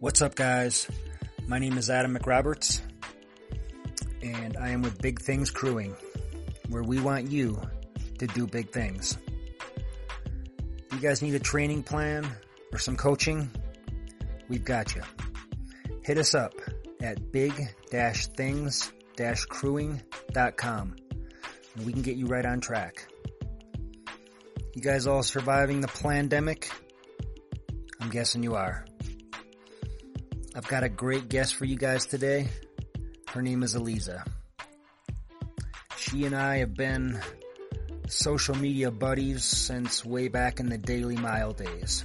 What's up, guys? My name is Adam McRoberts, and I am with Big Things Crewing, where we want you to do big things. You guys need a training plan or some coaching? We've got you. Hit us up at big-things-crewing.com and we can get you right on track. You guys all surviving the pandemic? I'm guessing you are. I've got a great guest for you guys today. Her name is Eliza. She and I have been social media buddies since way back in the Daily Mile days.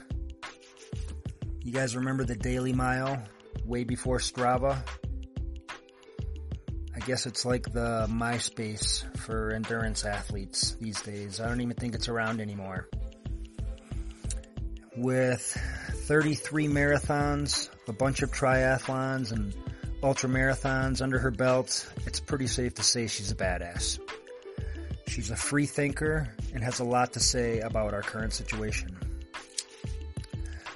You guys remember the Daily Mile way before Strava? I guess it's like the MySpace for endurance athletes these days. I don't even think it's around anymore. With 33 marathons, a bunch of triathlons, and ultra marathons under her belt, it's pretty safe to say she's a badass. She's a free thinker and has a lot to say about our current situation.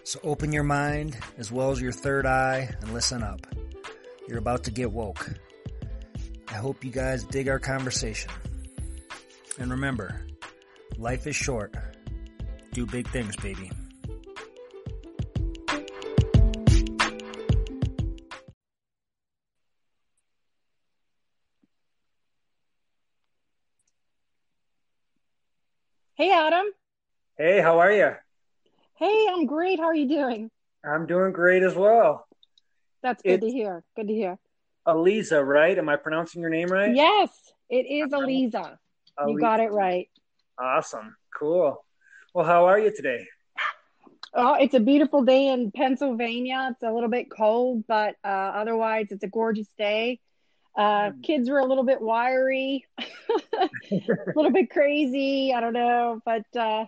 So open your mind as well as your third eye and listen up. You're about to get woke. I hope you guys dig our conversation. And remember, life is short. Do big things, baby. Hey, Adam. Hey, how are you? Hey, I'm great. How are you doing? I'm doing great as well. That's good It's- to hear. Good to hear. Eliza, right? Am I pronouncing your name right? Yes, it is Eliza. You got it right. Awesome. Cool. Well, how are you today? Oh, it's a beautiful day in Pennsylvania. It's a little bit cold, but uh, otherwise, it's a gorgeous day. Uh, Mm. kids were a little bit wiry, a little bit crazy. I don't know, but uh,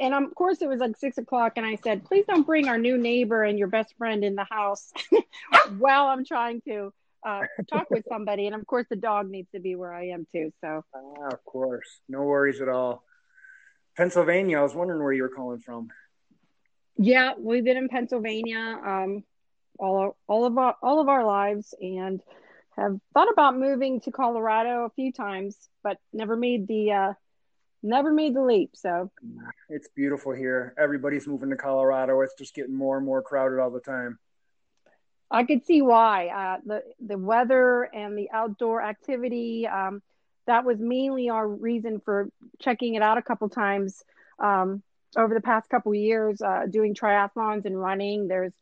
and of course, it was like six o'clock, and I said, "Please don't bring our new neighbor and your best friend in the house while I'm trying to uh, talk with somebody." And of course, the dog needs to be where I am too. So, Ah, of course. No worries at all. Pennsylvania, I was wondering where you were calling from. yeah, we've been in Pennsylvania um, all all of our all of our lives, and have thought about moving to Colorado a few times, but never made the uh, never made the leap. So, It's beautiful here. Everybody's moving to Colorado. It's just getting more and more crowded all the time. I could see why uh, the the weather and the outdoor activity. Um, that was mainly our reason for checking it out a couple times um, over the past couple years, uh, doing triathlons and running. There's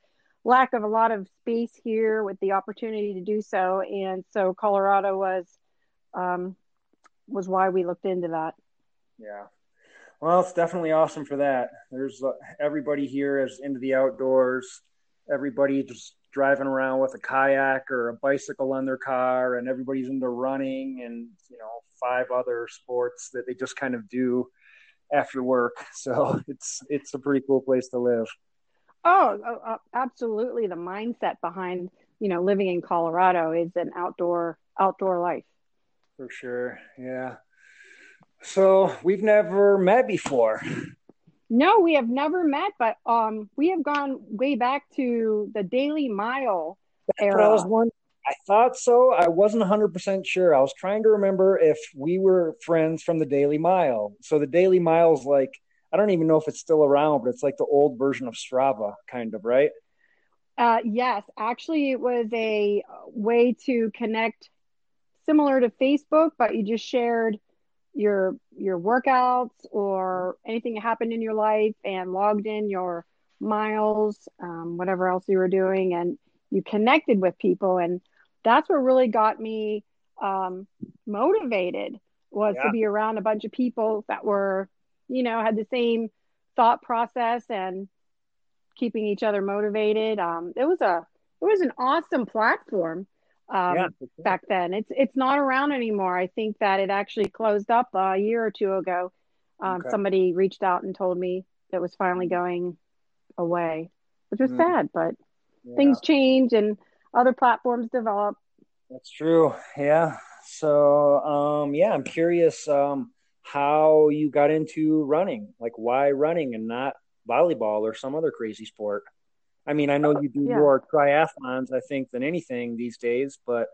lack of a lot of space here with the opportunity to do so, and so Colorado was um, was why we looked into that. Yeah. Well, it's definitely awesome for that. There's uh, everybody here is into the outdoors. Everybody just driving around with a kayak or a bicycle on their car, and everybody's into running and you know five other sports that they just kind of do after work. So it's it's a pretty cool place to live. Oh, oh, uh, absolutely. The mindset behind you know living in Colorado is an outdoor outdoor life. For sure. Yeah. So we've never met before. No, we have never met, but um, we have gone way back to the Daily Mile That's what I was era. wondering. I thought so. I wasn't 100% sure. I was trying to remember if we were friends from the Daily Mile. So the Daily Mile's like, I don't even know if it's still around, but it's like the old version of Strava, kind of, right? Uh, yes, actually, it was a way to connect, similar to Facebook, but you just shared your your workouts or anything that happened in your life and logged in your miles, um, whatever else you were doing, and you connected with people, and that's what really got me um, motivated was Yeah. to be around a bunch of people that were you know, had the same thought process and keeping each other motivated. Um, it was a it was an awesome platform um, yeah, sure. back then. It's it's not around anymore. I think that it actually closed up a year or two ago. Um, okay. Somebody reached out and told me that was finally going away, which was mm. sad. But yeah. things change and other platforms develop. That's true. Yeah. So um, yeah, I'm curious um, how you got into running. Like why running and not volleyball or some other crazy sport? I mean, I know you do yeah. more triathlons, I think, than anything these days, but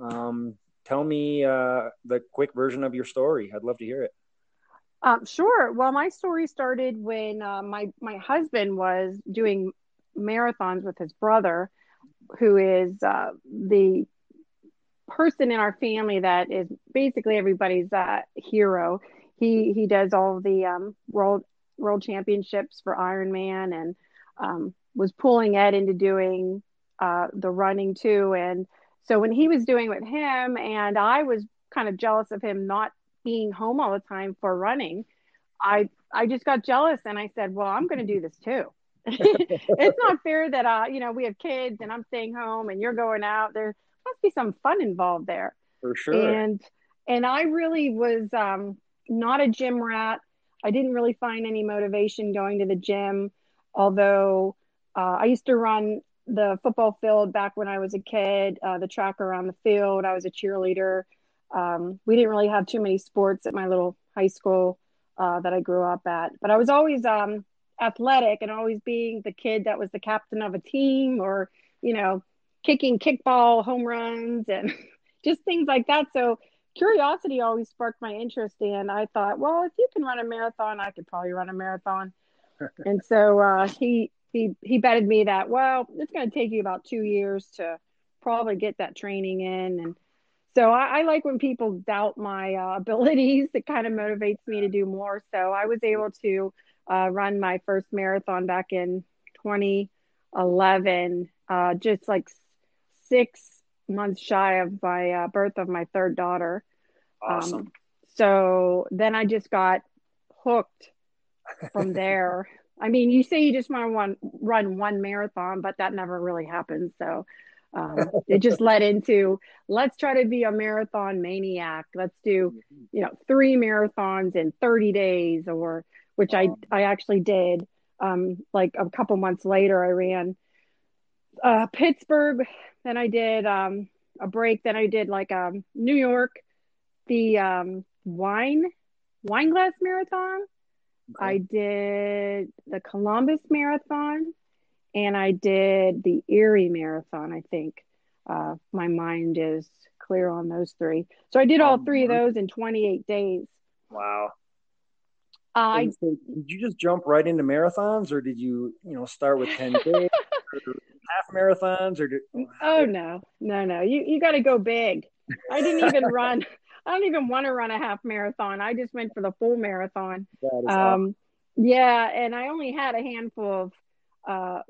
um, tell me uh, the quick version of your story. I'd love to hear it. Um, sure. Well, my story started when uh, my my husband was doing marathons with his brother, who is uh, the person in our family that is basically everybody's uh, hero. He he does all the um, world world championships for Ironman and um, was pulling Ed into doing uh, the running too. And so when he was doing with him, and I was kind of jealous of him not being home all the time for running, I I just got jealous and I said, well, I'm going to do this too. it's not fair that uh you know we have kids and I'm staying home and you're going out. There must be some fun involved there. For sure. And and I really was um not a gym rat. I didn't really find any motivation going to the gym, although uh, I used to run the football field back when I was a kid, uh, the track around the field. I was a cheerleader. Um, we didn't really have too many sports at my little high school uh, that I grew up at, but I was always um, athletic and always being the kid that was the captain of a team or, you know, kicking kickball home runs and just things like that. So curiosity always sparked my interest. And I thought, well, if you can run a marathon, I could probably run a marathon. and so uh, he he he betted me that well it's going to take you about two years to probably get that training in and so I, I like when people doubt my uh, abilities it kind of motivates me to do more so i was able to uh, run my first marathon back in 2011 uh, just like six months shy of my uh, birth of my third daughter awesome um, so then i just got hooked from there I mean, you say you just want to run, run one marathon, but that never really happens. So um, it just led into let's try to be a marathon maniac. Let's do, you know, three marathons in 30 days, or which I I actually did. Um, like a couple months later, I ran uh, Pittsburgh. Then I did um, a break. Then I did like um, New York, the um, wine wine glass marathon Okay. I did the Columbus Marathon and I did the Erie Marathon, I think. Uh, my mind is clear on those three. So I did all um, three of those in 28 days. Wow. I did you just jump right into marathons or did you, you know, start with 10 days half marathons or did... Oh no. No, no. You you got to go big. I didn't even run I don't even want to run a half marathon. I just went for the full marathon. Um, awesome. Yeah, and I only had a handful of uh,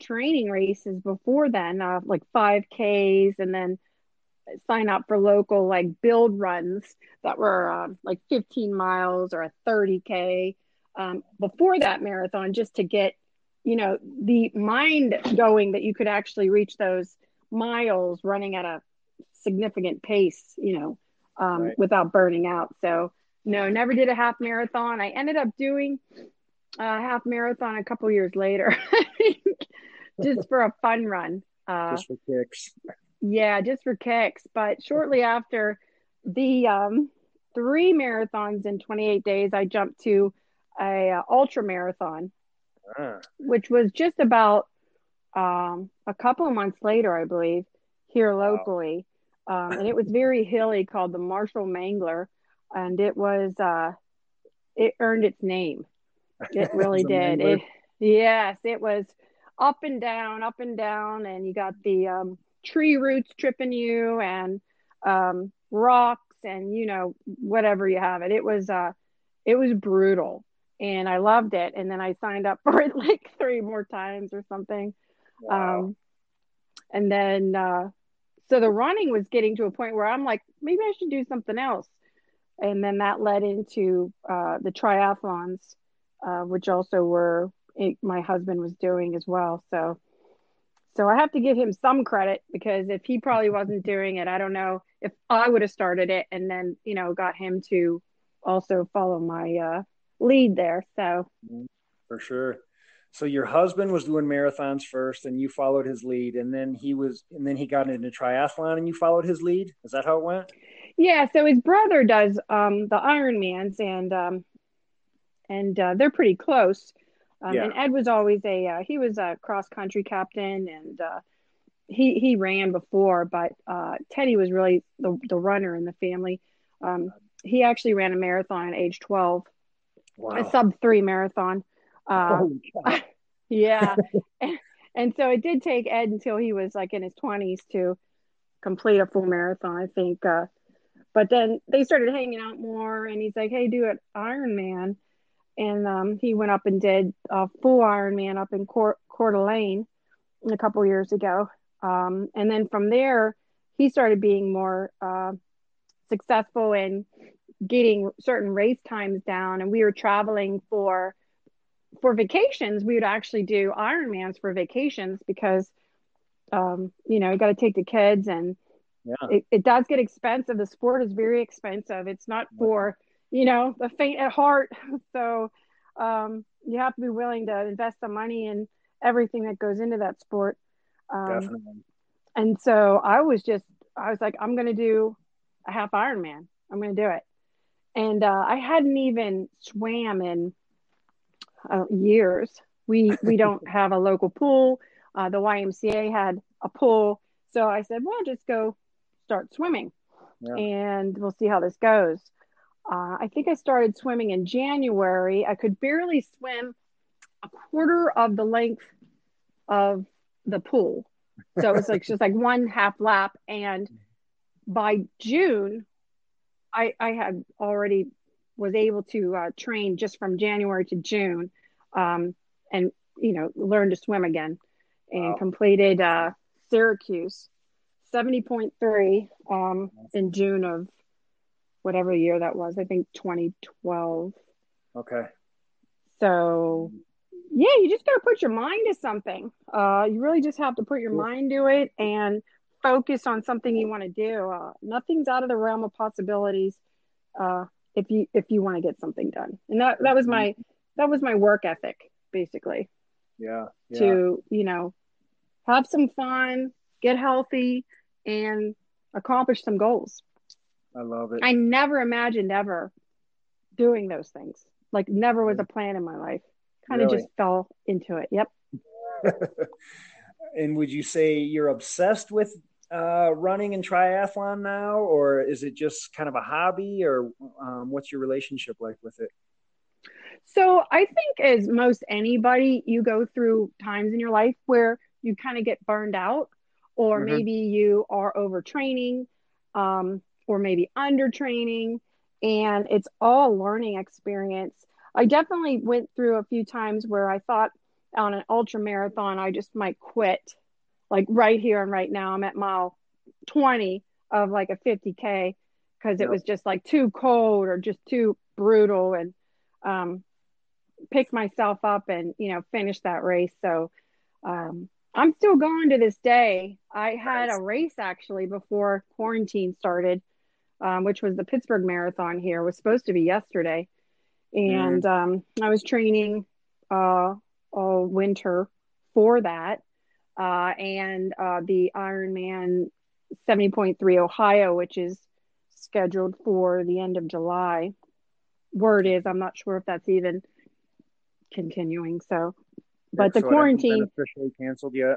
training races before then, uh, like 5Ks, and then sign up for local like build runs that were uh, like 15 miles or a 30K um, before that marathon, just to get, you know, the mind going that you could actually reach those miles running at a significant pace, you know um, right. without burning out. So no, never did a half marathon. I ended up doing a half marathon a couple years later, just for a fun run. Uh, just for kicks. Yeah, just for kicks. But shortly after the um, three marathons in 28 days, I jumped to a uh, ultra marathon, ah. which was just about um, a couple of months later, I believe, here locally. Wow um, and it was very hilly called the Marshall Mangler, and it was uh, it earned its name. It really did. It, yes, it was up and down, up and down, and you got the um, tree roots tripping you and um, rocks and you know whatever you have it. It was uh, it was brutal, and I loved it. And then I signed up for it like three more times or something. Wow. Um, and then uh, so the running was getting to a point where I'm like, maybe I should do something else. and then that led into uh, the triathlons, uh, which also were it, my husband was doing as well. So, so I have to give him some credit because if he probably wasn't doing it, I don't know if I would have started it and then you know got him to also follow my uh, lead there. So, for sure. So your husband was doing marathons first, and you followed his lead, and then he was, and then he got into triathlon, and you followed his lead. Is that how it went? Yeah. So his brother does um, the Ironmans, and um, and uh, they're pretty close. Um, yeah. And Ed was always a uh, he was a cross country captain, and uh, he he ran before, but uh, Teddy was really the the runner in the family. Um, he actually ran a marathon at age twelve, wow. a sub three marathon. Uh, oh, yeah, and, and so it did take Ed until he was like in his twenties to complete a full marathon. I think. Uh, but then they started hanging out more, and he's like, "Hey, do it Ironman." and um, he went up and did a full Ironman up in Coeur, Coeur d'Alene a couple years ago. Um, and then from there, he started being more uh, successful in getting certain race times down. And we were traveling for for vacations. We would actually do Ironmans for vacations because, um, you know, you got to take the kids and yeah. it, it does get expensive. The sport is very expensive. It's not for you know, the faint at heart. So um, you have to be willing to invest the money in everything that goes into that sport. Um, Definitely. And so I was just, I was like, I'm going to do a half Ironman. I'm going to do it. And uh, I hadn't even swam in uh, years. We we don't have a local pool. Uh, the YMCA had a pool, so I said, "Well, just go start swimming, yeah. and we'll see how this goes." uh, I think I started swimming in January. I could barely swim a quarter of the length of the pool. So it was like just like one half lap. And by June, I, I had already was able to uh, train just from January to June um, and, you know, learn to swim again and wow. completed uh, Syracuse 70.3 um, in June of whatever year that was. I think 2012. Okay. So, yeah, you just got to put your mind to something. Uh, you really just have to put your mind to it and focus on something you want to do. Uh, nothing's out of the realm of possibilities. Uh, if you if you want to get something done, and that that was my that was my work ethic basically. Yeah, yeah. To you know, have some fun, get healthy, and accomplish some goals. I love it. I never imagined ever doing those things. Like never was a plan in my life. Kind of really? just fell into it. Yep. and would you say you're obsessed with uh, running and triathlon now, or is it just kind of a hobby, or um, what's your relationship like with it? So I think, as most anybody, you go through times in your life where you kind of get burned out, or mm-hmm. maybe you are overtraining. Um, or maybe under training and it's all a learning experience i definitely went through a few times where i thought on an ultra marathon i just might quit like right here and right now i'm at mile 20 of like a 50k because it was just like too cold or just too brutal and um picked myself up and you know finish that race so um i'm still going to this day i had a race actually before quarantine started um, which was the Pittsburgh Marathon here, was supposed to be yesterday. And mm. um, I was training uh, all winter for that. Uh, and uh, the Ironman 70.3 Ohio, which is scheduled for the end of July. Word is, I'm not sure if that's even continuing. So, but the quarantine officially canceled yet?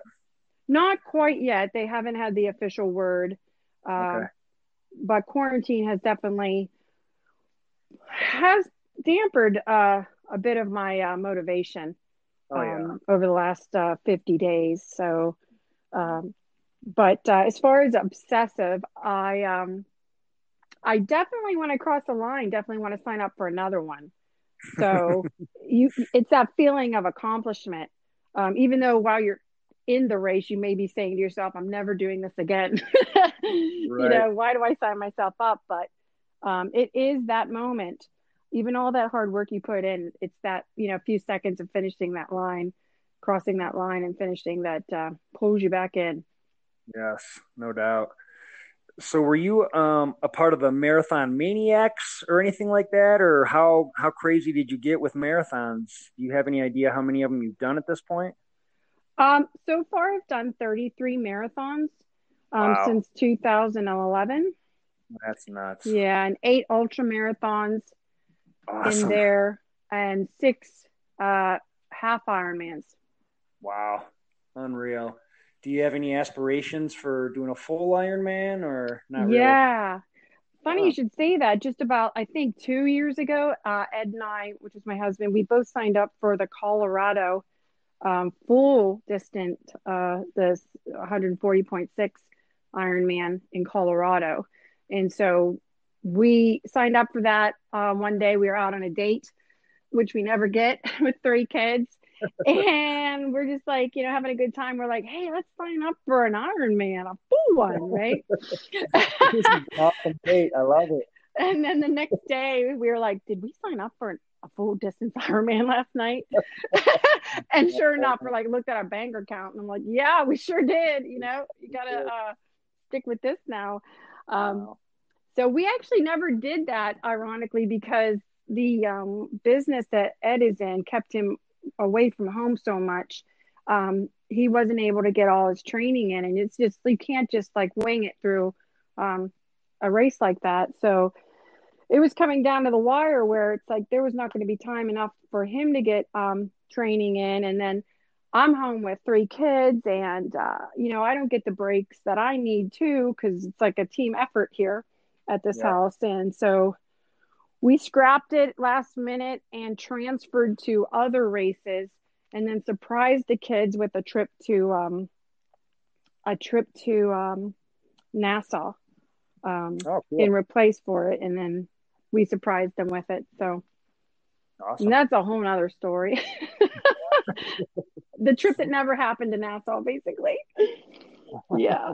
Not quite yet. They haven't had the official word. Uh, okay but quarantine has definitely has dampened uh, a bit of my uh, motivation oh, um, yeah. over the last uh, 50 days. So, um, but uh, as far as obsessive, I um, I definitely when I cross the line, definitely want to sign up for another one. So you, it's that feeling of accomplishment. Um, even though while you're in the race, you may be saying to yourself, I'm never doing this again. right. You know, why do I sign myself up? But um, it is that moment. Even all that hard work you put in, it's that you know, a few seconds of finishing that line, crossing that line, and finishing that uh, pulls you back in. Yes, no doubt. So, were you um, a part of the Marathon Maniacs or anything like that, or how how crazy did you get with marathons? Do you have any idea how many of them you've done at this point? Um, so far, I've done 33 marathons um, Wow. since 2011. That's nuts. Yeah, and eight ultra marathons in there, and six uh, half Ironmans. Wow, unreal. Do you have any aspirations for doing a full Ironman or not really? yeah. Funny you should say that. Just about, I think, two years ago, uh, Ed and I, which is my husband, we both signed up for the Colorado um, full distance, uh, the 140.6 Ironman in Colorado. And so we signed up for that uh, one day. We were out on a date, which we never get with three kids. and we're just like, you know, having a good time. We're like, hey, let's sign up for an Iron Man, a full one, right? Awesome date. I love it. And then the next day, we were like, "Did we sign up for a full distance Ironman last night?" and sure enough, we're like, looked at our bank account, and I'm like, "Yeah, we sure did." You know, you gotta uh, stick with this now. Um, Wow. So we actually never did that, ironically, because the um, business that Ed is in kept him away from home so much. Um, he wasn't able to get all his training in, and it's just you can't just like wing it through um, a race like that. So it was coming down to the wire where it's like there was not going to be time enough for him to get um, training in, and then I'm home with three kids, and uh, you know I don't get the breaks that I need too because it's like a team effort here at this Yeah. house, and so we scrapped it last minute and transferred to other races, and then surprised the kids with a trip to um, a trip to um, Nassau um, Oh, cool. in replace for it, and then we surprised them with it. So awesome. that's a whole nother story. the trip that never happened to Nassau, basically. Yeah.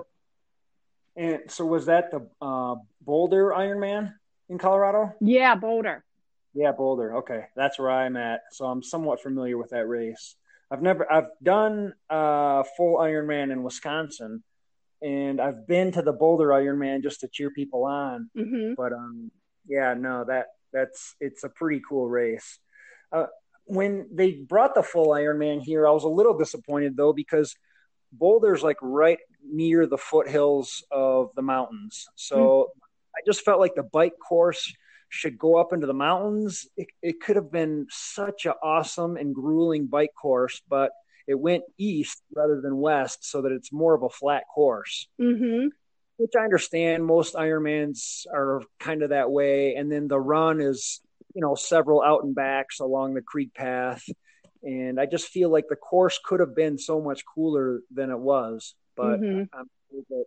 And so was that the uh, Boulder Ironman in Colorado? Yeah, Boulder. Yeah, Boulder. Okay, that's where I'm at. So I'm somewhat familiar with that race. I've never, I've done uh, full Ironman in Wisconsin, and I've been to the Boulder Ironman just to cheer people on. hmm But um, yeah, no, that that's it's a pretty cool race. Uh, when they brought the full Ironman here, I was a little disappointed though because Boulder's like right near the foothills of the mountains. So I just felt like the bike course should go up into the mountains. It, it could have been such an awesome and grueling bike course, but it went east rather than west so that it's more of a flat course hmm which I understand most Ironmans are kind of that way. And then the run is, you know, several out and backs along the creek path. And I just feel like the course could have been so much cooler than it was. But Mhm. I'm sure that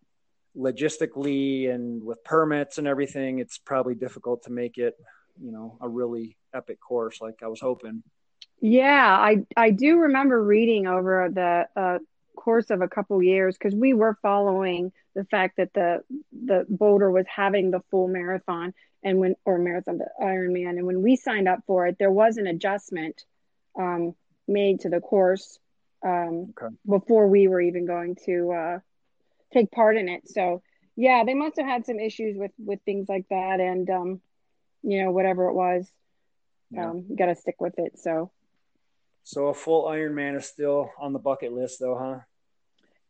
logistically and with permits and everything, it's probably difficult to make it, you know, a really epic course like I was hoping. Yeah, I I do remember reading over the uh, course of a couple years because we were following the fact that the the Boulder was having the full marathon and when or marathon the Ironman and when we signed up for it, there was an adjustment um, made to the course um, Okay. before we were even going to uh, take part in it. So yeah, they must have had some issues with with things like that and um, you know whatever it was, Yeah. um, got to stick with it. So. So a full Ironman is still on the bucket list though, huh?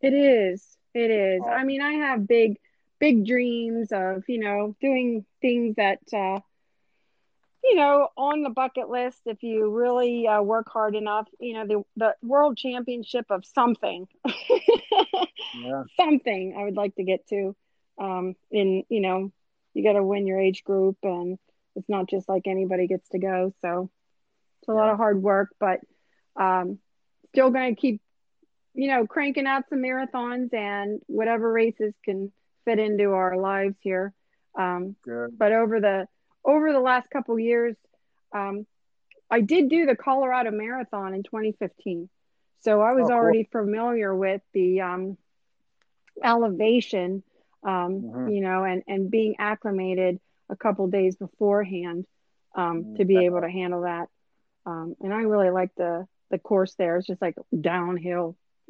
It is. It is. I mean, I have big, big dreams of, you know, doing things that, uh, you know, on the bucket list, if you really uh, work hard enough, you know, the, the world championship of something, Yeah. something I would like to get to. Um, in, you know, you got to win your age group and it's not just like anybody gets to go. So it's a lot of hard work, but, um, still going to keep you know, cranking out some marathons and whatever races can fit into our lives here. Um, Good. but over the over the last couple years, um, I did do the Colorado Marathon in 2015, so I was Oh, cool. already familiar with the um, elevation, um, Mhm. you know, and and being acclimated a couple days beforehand um, Mm, to be able to handle that. Um, and I really like the the course there. It's just like downhill.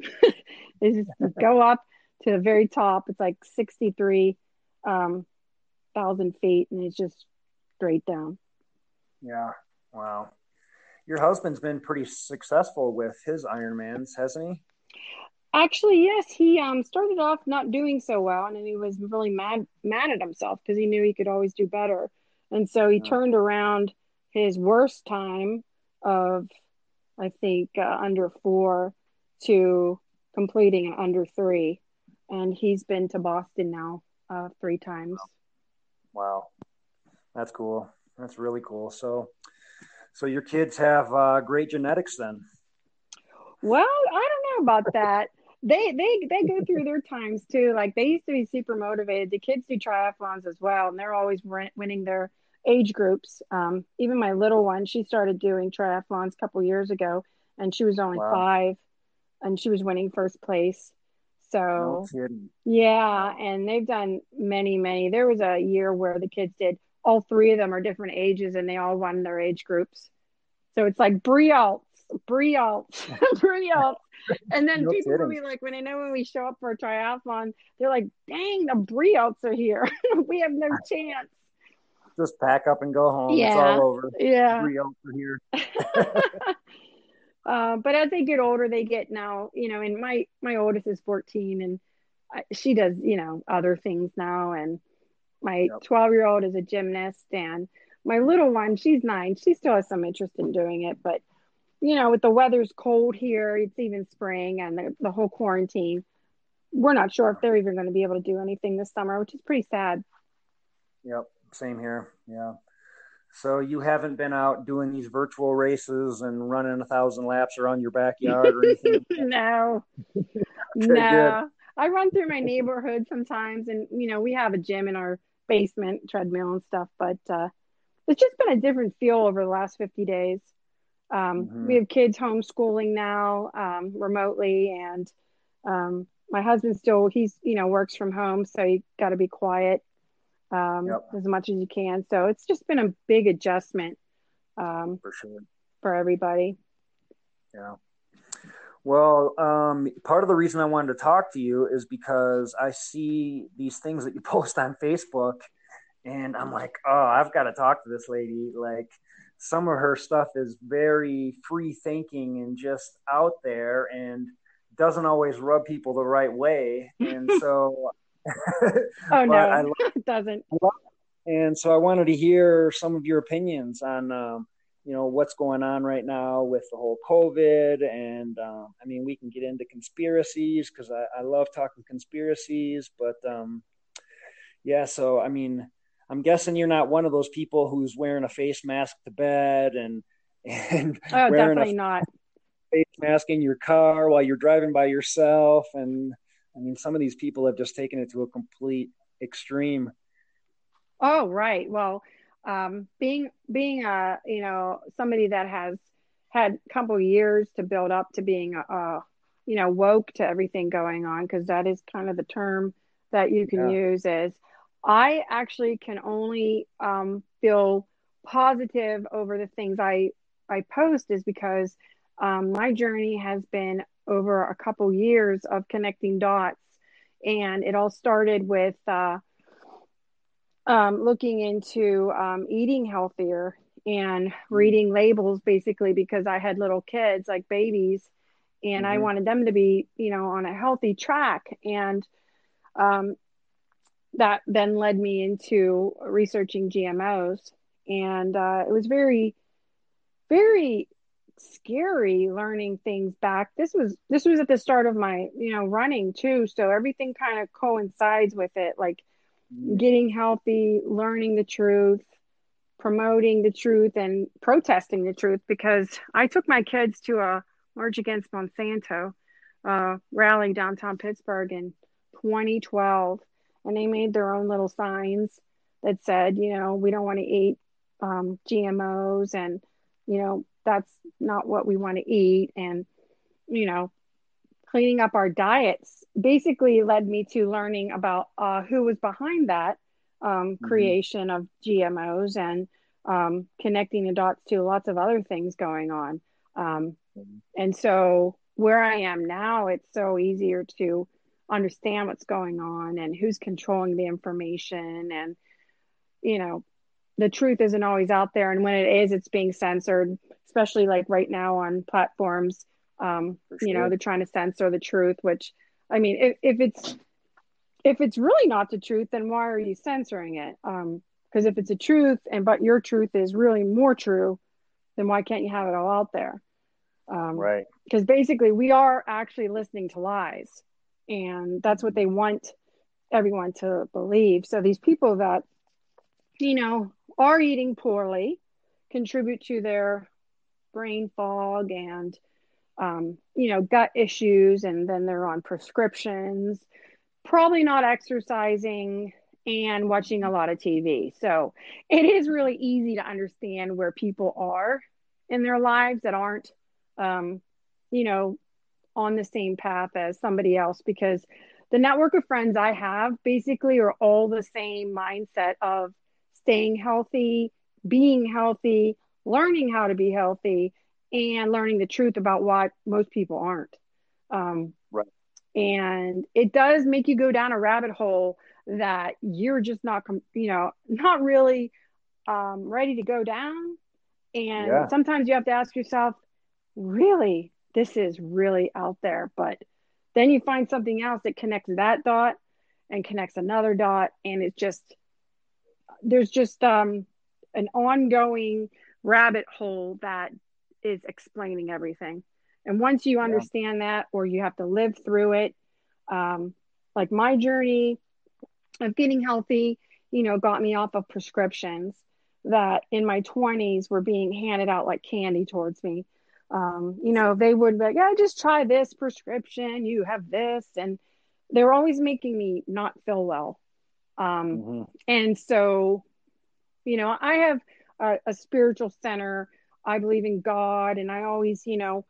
it's just go up to the very top. It's like sixty three um, thousand feet, and it's just straight down. Yeah. Wow. Your husband's been pretty successful with his Ironmans, hasn't he? Actually, yes, he um started off not doing so well, and then he was really mad mad at himself because he knew he could always do better, and so he Yeah. turned around his worst time of, I think, uh, under four to completing an under three, and he's been to Boston now uh, three times. Wow. That's cool. That's really cool. So, so your kids have uh, great genetics then. Well, I don't know about that. They they they go through their times too. Like they used to be super motivated. The kids do triathlons as well, and they're always win- winning their age groups. Um, even my little one, she started doing triathlons a couple years ago, and she was only Wow. five, and she was winning first place. So No yeah, and they've done many, many. There was a year where the kids did all three of them are different ages, and they all won their age groups. So it's like Brialts, Brialts, Brialts. And then No people will be like, when they know when we show up for a triathlon, they're like, dang, the Brialts are here. we have no chance. Just pack up and go home. It's Yeah. all over. Yeah. Real are here. uh, but as they get older, they get now, you know, and my, my oldest is 14 and I, she does, you know, other things now. And my Yep. 12 year old is a gymnast and my little one, she's nine. She still has some interest in doing it, but you know, with the weather's cold here, it's even spring and the, the whole quarantine, we're not sure if they're even going to be able to do anything this summer, which is pretty sad. Yep. Same here. Yeah. So you haven't been out doing these virtual races and running a thousand laps around your backyard or anything? no, good. no. I run through my neighborhood sometimes, and you know, we have a gym in our basement, treadmill and stuff. But uh, it's just been a different feel over the last fifty days. Um, Mhm. We have kids homeschooling now um, remotely, and um, my husband still he's you know works from home, so you got to be quiet um, Yep. as much as you can. So it's just been a big adjustment um, for sure. for everybody. Yeah. Well, um, part of the reason I wanted to talk to you is because I see these things that you post on Facebook, and I'm like, oh, I've got to talk to this lady. Like, some of her stuff is very free thinking and just out there, and doesn't always rub people the right way. And so, Oh no, I love it doesn't. and so I wanted to hear some of your opinions on, um, you know, what's going on right now with the whole COVID. And um, I mean, we can get into conspiracies because I, I love talking conspiracies. But um, yeah, so I mean, I'm guessing you're not one of those people who's wearing a face mask to bed and and Oh, wearing definitely a not. face mask in your car while you're driving by yourself. And I mean, some of these people have just taken it to a complete extreme. Oh, right. Well, um, being being a you know somebody that has had a couple of years to build up to being a, a you know woke to everything going on because that is kind of the term that you can Yeah. use is I actually can only um, feel positive over the things I I post is because um, my journey has been over a couple years of connecting dots, and it all started with. Uh, um, looking into um, eating healthier and reading labels basically because I had little kids like babies and I Mhm. wanted them to be, you know, on a healthy track. And um, that then led me into researching GMOs. And uh, it was very, very scary learning things back. This was this was at the start of my, you know, running too. So everything kind of coincides with it. Like getting healthy, learning the truth, promoting the truth, and protesting the truth. Because I took my kids to a March Against Monsanto uh, rally downtown Pittsburgh in 2012, and they made their own little signs that said, you know, we don't want to eat um, GMOs, and you know, that's not what we want to eat, and you know, cleaning up our diets basically led me to learning about uh, who was behind that um, mm-hmm. creation of GMOs and um, connecting the dots to lots of other things going on. Um, mm-hmm. and so where I am now, it's so easier to understand what's going on and who's controlling the information and you know the truth isn't always out there and when it is it's being censored especially like right now on platforms um, sure. you know they're trying to censor the truth which i mean if, if it's if it's really not the truth then why are you censoring it? Um because if it's a truth and but your truth is really more true then why can't you have it all out there? Um, right. because basically we are actually listening to lies and that's what they want everyone to believe. So these people that you know are eating poorly contribute to their brain fog and um, you know gut issues and then they're on prescriptions. Probably not exercising and watching a lot of tv so it is really easy to understand where people are in their lives that aren't um, you know on the same path as somebody else because the network of friends I have basically are all the same mindset of staying healthy, being healthy, learning how to be healthy, and learning the truth about what most people aren't. Um, right. And it does make you go down a rabbit hole that you're just not, you know, not really um, ready to go down. And yeah. sometimes you have to ask yourself, really, this is really out there. But then you find something else that connects that dot and connects another dot. And it's just, there's just um, an ongoing rabbit hole that is explaining everything. And once you understand yeah. that, or you have to live through it, um, like my journey of getting healthy, you know, got me off of prescriptions that in my 20s were being handed out like candy towards me. Um, you know, they would be like, yeah, just try this prescription. You have this. And they were always making me not feel well. Um, mm-hmm. And so, you know, I have a, a spiritual center. I believe in God. And I always, you know,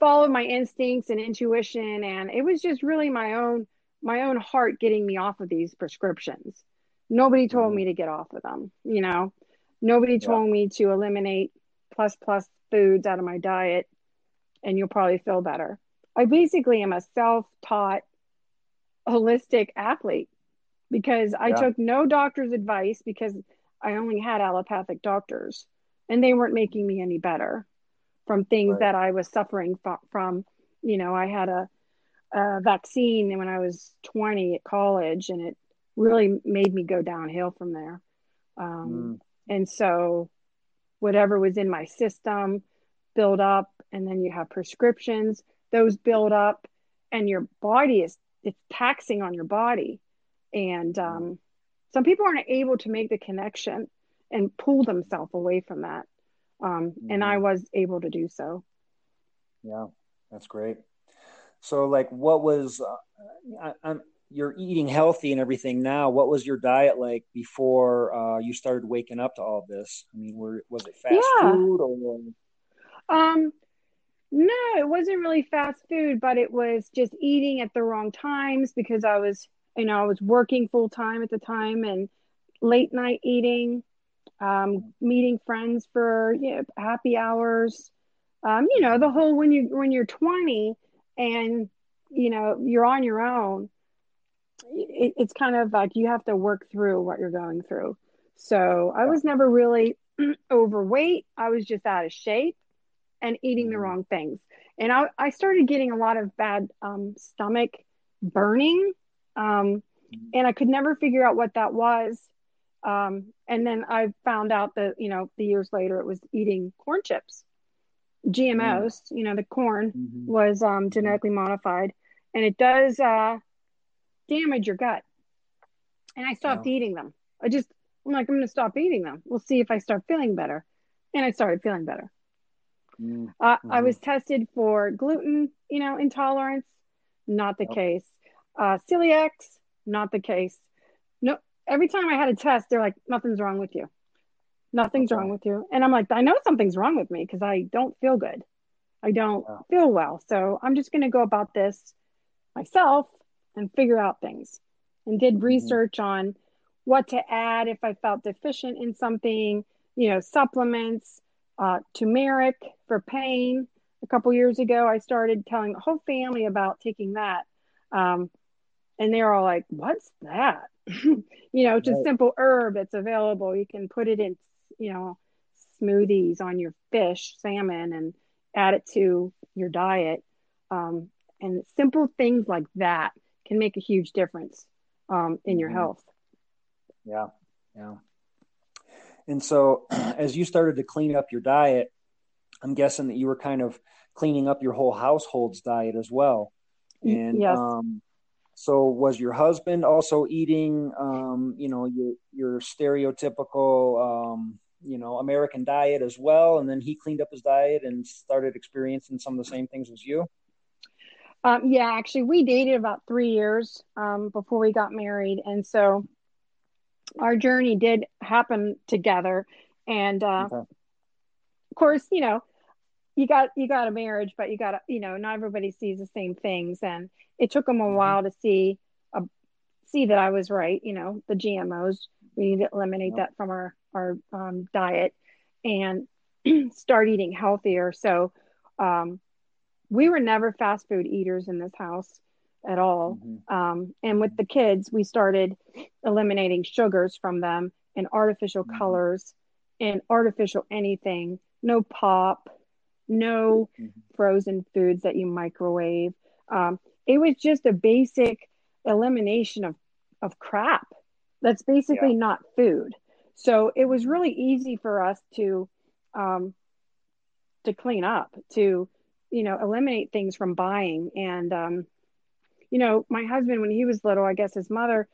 follow my instincts and intuition. And it was just really my own, my own heart getting me off of these prescriptions. Nobody told mm-hmm. me to get off of them, you know, nobody yeah. told me to eliminate plus plus foods out of my diet and you'll probably feel better. I basically am a self taught holistic athlete because I yeah. took no doctor's advice because I only had allopathic doctors and they weren't making me any better from things right. that I was suffering from. You know, I had a, a vaccine when I was 20 at college and it really made me go downhill from there. Um, mm. And so whatever was in my system build up and then you have prescriptions those build up and your body is it's taxing on your body and um, some people aren't able to make the connection and pull themselves away from that um, mm-hmm. and i mm-hmm. was able to do so yeah that's great so like what was uh, I, you're eating healthy and everything now. What was your diet like before uh, you started waking up to all this? I mean, were, was it fast yeah. food or? Um, no, it wasn't really fast food, but it was just eating at the wrong times because I was, you know, I was working full time at the time and late night eating, um, meeting friends for you know, happy hours. Um, you know, the whole when you when you're 20 and you know you're on your own it, it's kind of like you have to work through what you're going through. So I was never really overweight. I was just out of shape and eating the mm-hmm. wrong things. And I, I started getting a lot of bad um, stomach burning. Um, mm-hmm. and I could never figure out what that was. Um, and then I found out that, you know, the years later it was eating corn chips. GMOs, mm. you know, the corn mm-hmm. was um, genetically modified. And it does uh, damage your gut. And I stopped yeah. eating them. I just, I'm like, I'm going to stop eating them. We'll see if I start feeling better. And I started feeling better. Mm-hmm. Uh, I was tested for gluten, you know, intolerance. Not the case. Uh, celiacs, not the case. No, every time I had a test, they're like, nothing's wrong with you. Nothing's okay. wrong with you. And I'm like, I know something's wrong with me because I don't feel good. I don't yeah. feel well. So I'm just going to go about this myself and figure out things and did mm-hmm. research on what to add if I felt deficient in something, you know, supplements, uh, turmeric for pain. A couple years ago, I started telling the whole family about taking that. Um, and they're all like, what's that? you know, just right. simple herb that's available. You can put it in, you know, smoothies on your fish, salmon, and add it to your diet. Um, and simple things like that can make a huge difference um, in your mm-hmm. health. Yeah, yeah. And so, as you started to clean up your diet, I'm guessing that you were kind of cleaning up your whole household's diet as well. And yes. um, so, was your husband also eating, um, you know, your your stereotypical, um, you know, American diet as well? And then he cleaned up his diet and started experiencing some of the same things as you. Um, yeah, actually, we dated about three years um, before we got married, and so our journey did happen together. And uh, okay. of course, you know, you got you got a marriage, but you got a, you know, not everybody sees the same things, and it took them a mm-hmm. while to see a, see that I was right. You know, the GMOs we need to eliminate yep. that from our our um, diet and start eating healthier. So. Um, we were never fast food eaters in this house at all. Mm-hmm. Um, and with the kids, we started eliminating sugars from them and artificial mm-hmm. colors and artificial anything. No pop, no mm-hmm. frozen foods that you microwave. Um, it was just a basic elimination of, of crap that's basically yeah. not food. So it was really easy for us to um, to clean up, to you know eliminate things from buying and um you know my husband when he was little i guess his mother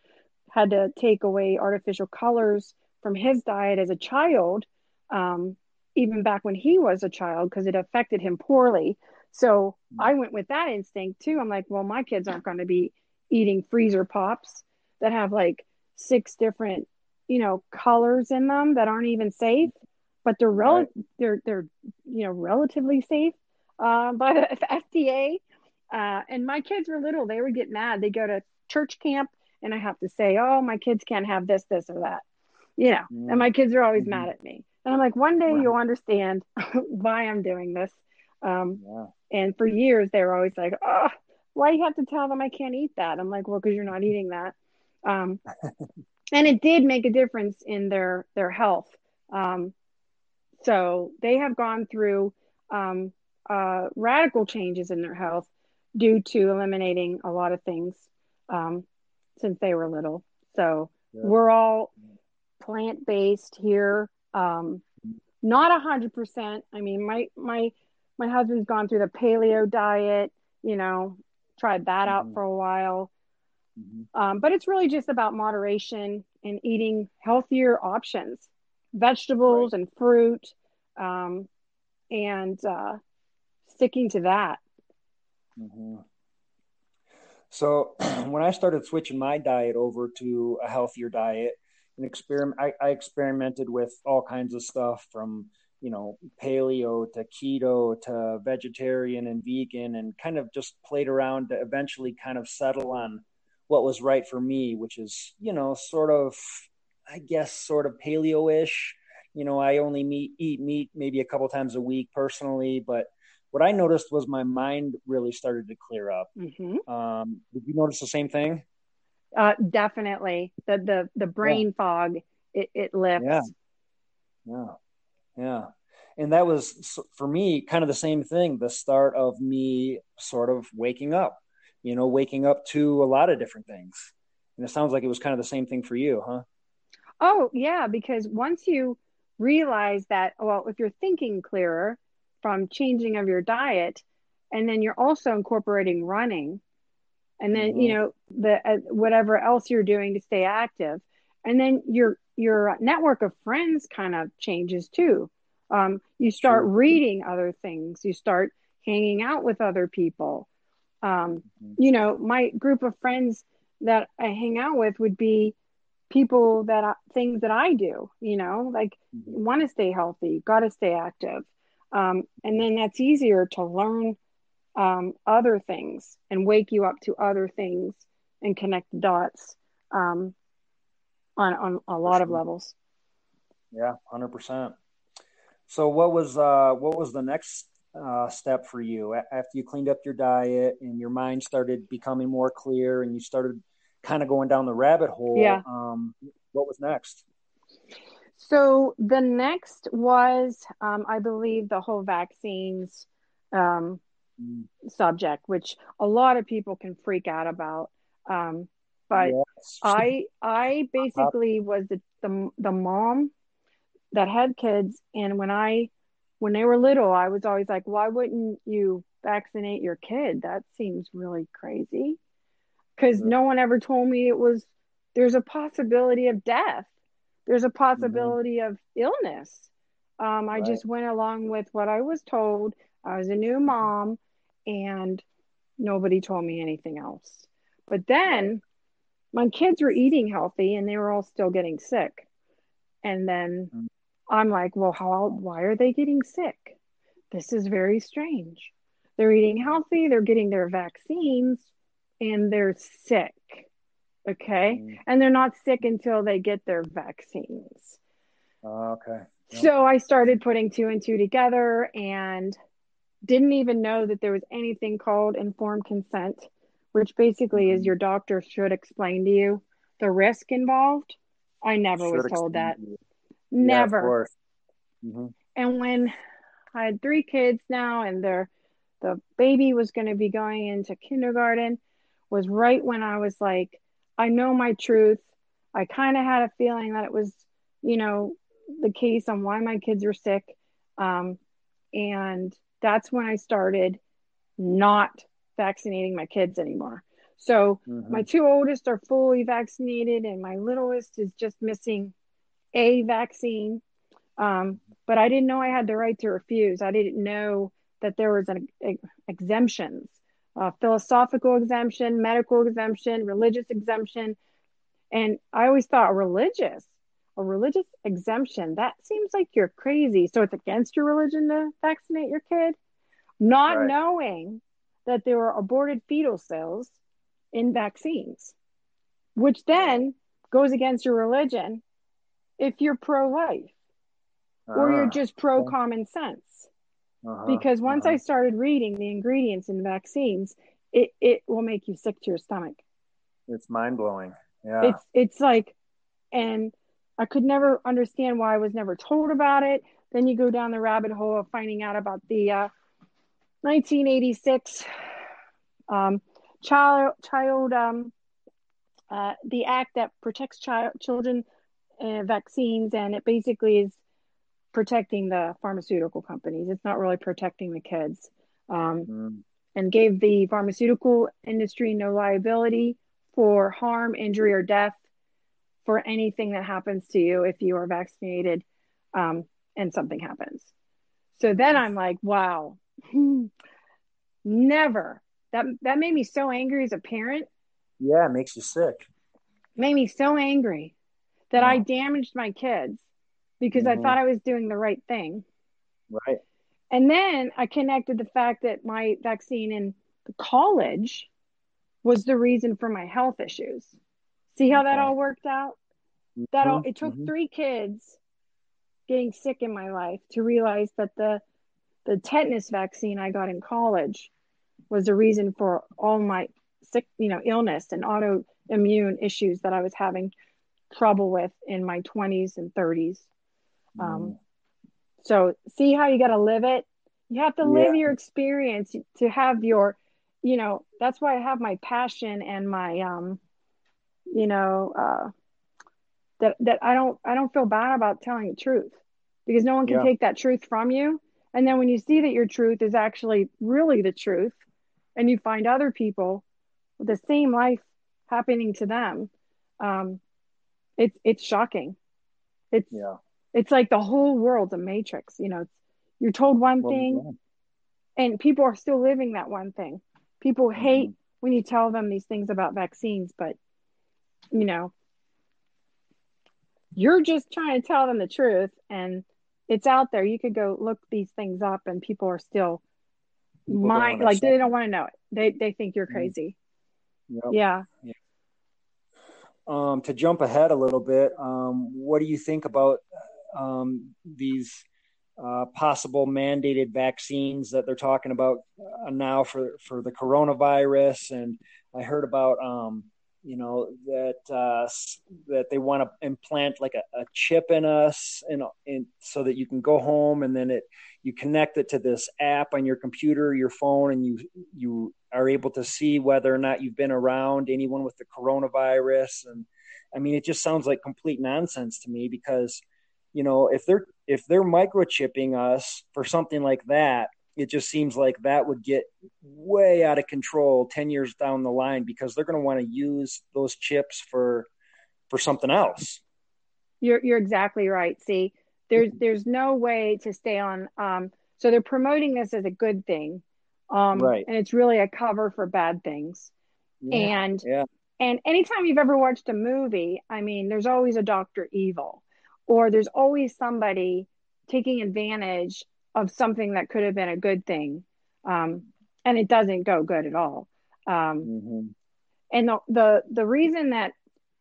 had to take away artificial colors from his diet as a child um even back when he was a child because it affected him poorly so i went with that instinct too i'm like well my kids aren't going to be eating freezer pops that have like six different you know colors in them that aren't even safe but they're rel- right. they're they're you know relatively safe uh, by the FDA. Uh, and my kids were little; they would get mad. They go to church camp, and I have to say, "Oh, my kids can't have this, this, or that," you know. Mm-hmm. And my kids are always mm-hmm. mad at me. And I'm like, one day wow. you'll understand why I'm doing this. Um, yeah. And for years, they were always like, "Oh, why you have to tell them I can't eat that?" I'm like, "Well, because you're not eating that." Um, and it did make a difference in their their health. Um, so they have gone through um, uh, radical changes in their health due to eliminating a lot of things um, since they were little. So yeah. we're all plant based here. Um, not a hundred percent. I mean, my my my husband's gone through the paleo diet. You know, tried that mm-hmm. out for a while. Mm-hmm. Um, but it's really just about moderation and eating healthier options, vegetables right. and fruit, um, and uh, sticking to that. Mm-hmm. So when I started switching my diet over to a healthier diet, and experiment, I, I experimented with all kinds of stuff from you know paleo to keto to vegetarian and vegan, and kind of just played around to eventually kind of settle on what was right for me, which is you know sort of I guess sort of paleo-ish. You know, I only meat, eat meat maybe a couple times a week personally, but what I noticed was my mind really started to clear up. Mm-hmm. Um, did you notice the same thing? Uh, definitely. The the the brain yeah. fog it, it lifts. Yeah. Yeah. Yeah. And that was for me kind of the same thing. The start of me sort of waking up. You know, waking up to a lot of different things. And it sounds like it was kind of the same thing for you, huh? Oh yeah, because once you realize that, well, if you're thinking clearer, from changing of your diet and then you're also incorporating running and then mm-hmm. you know the uh, whatever else you're doing to stay active and then your your network of friends kind of changes too um, you start sure. reading other things you start hanging out with other people um, mm-hmm. you know my group of friends that i hang out with would be people that I, things that i do you know like mm-hmm. want to stay healthy got to stay active um, and then that's easier to learn um, other things and wake you up to other things and connect the dots. Um, on on a lot of levels. Yeah, hundred percent. So what was uh what was the next uh, step for you after you cleaned up your diet and your mind started becoming more clear and you started kind of going down the rabbit hole? Yeah. Um, what was next? So the next was, um, I believe, the whole vaccines um, Mm, subject, which a lot of people can freak out about. Um, but yes. I, I basically was the, the the mom that had kids, and when I, when they were little, I was always like, why wouldn't you vaccinate your kid? That seems really crazy, because no one ever told me it was. There's a possibility of death. There's a possibility of illness. Um, I Right. just went along with what I was told. I was a new mom, and nobody told me anything else. But then my kids were eating healthy and they were all still getting sick. And then Mm. I'm like, well, how, why are they getting sick? This is very strange. They're eating healthy, they're getting their vaccines, and they're sick. Okay. Mm. And they're not sick until they get their vaccines. Oh, okay. Yep. So I started putting two and two together and didn't even know that there was anything called informed consent, which basically is Mhm. your doctor should explain to you the risk involved. I never was told that. explain to you. Yeah, of Never. course. hmm and when I had three kids now and their the baby was going to be going into kindergarten was right when I was like I know my truth. I kind of had a feeling that it was, you know, the case on why my kids were sick. Um, and that's when I started not vaccinating my kids anymore. So hmm my two oldest are fully vaccinated, and my littlest is just missing a vaccine. Um, but I didn't know I had the right to refuse. I didn't know that there was an ex- exemptions, uh, philosophical exemption, medical exemption, religious exemption, and I always thought religious, a religious exemption. That seems like you're crazy. So it's against your religion to vaccinate your kid, not Right. knowing that there are aborted fetal cells in vaccines, which then goes against your religion if you're pro life or you're Ah, just pro common sense. Uh-huh, Because once uh-huh. I started reading the ingredients in vaccines, it, it will make you sick to your stomach. it's mind blowing. Yeah. It's it's like and I could never understand why I was never told about it. Then you go down the rabbit hole of finding out about the uh, 1986 um, child child um, uh, the act that protects child children uh, vaccines, and it basically is protecting the pharmaceutical companies. It's not really protecting the kids, um, Mm, and gave the pharmaceutical industry no liability for harm, injury, or death for anything that happens to you if you are vaccinated um, and something happens. So then I'm like, wow, never. That that made me so angry as a parent. yeah, it makes you sick. Made me so angry that I damaged my kids because I Mhm. thought I was doing the right thing. Right. And then I connected the fact that my vaccine in college was the reason for my health issues. See how that all worked out? That all Mhm, it took mhm. three kids getting sick in my life to realize that the the tetanus vaccine I got in college was the reason for all my sick, you know, illness and autoimmune issues that I was having trouble with in my 20s and 30s. Um, Mm. so see how you got to live it. You have to live Yeah. your experience to have your, you know, that's why I have my passion and my, um, you know, uh, that that I don't I don't feel bad about telling the truth because no one can Yeah. take that truth from you. And then when you see that your truth is actually really the truth, and you find other people with the same life happening to them, um, it's it's shocking. It's Yeah. it's like the whole world's a matrix. You know, it's, you're told one Well, thing, yeah. and people are still living that one thing. People Mm-hmm. hate when you tell them these things about vaccines, but you know, you're just trying to tell them the truth, and it's out there. You could go look these things up, and people are still mind like they don't want to know it. They they think you're Mhm. crazy. Yep. Yeah, um, to jump ahead a little bit, um, what do you think about um, these uh, possible mandated vaccines that they're talking about uh, now for for the coronavirus? And I heard about um, you know that uh, that they want to implant like a, a, chip in us and, and so that you can go home and then it you connect it to this app on your computer your phone and you you are able to see whether or not you've been around anyone with the coronavirus. And i mean it just sounds like complete nonsense to me because you know if they're if they're microchipping us for something like that it just seems like that would get way out of control 10 years down the line because they're going to want to use those chips for for something else you're you're exactly right see there's there's no way to stay on um so they're promoting this as a good thing um right. and it's really a cover for bad things yeah. and yeah. and anytime you've ever watched a movie i mean there's always a doctor evil or there's always somebody taking advantage of something that could have been a good thing um, and it doesn't go good at all um, mm-hmm. and the, the the reason that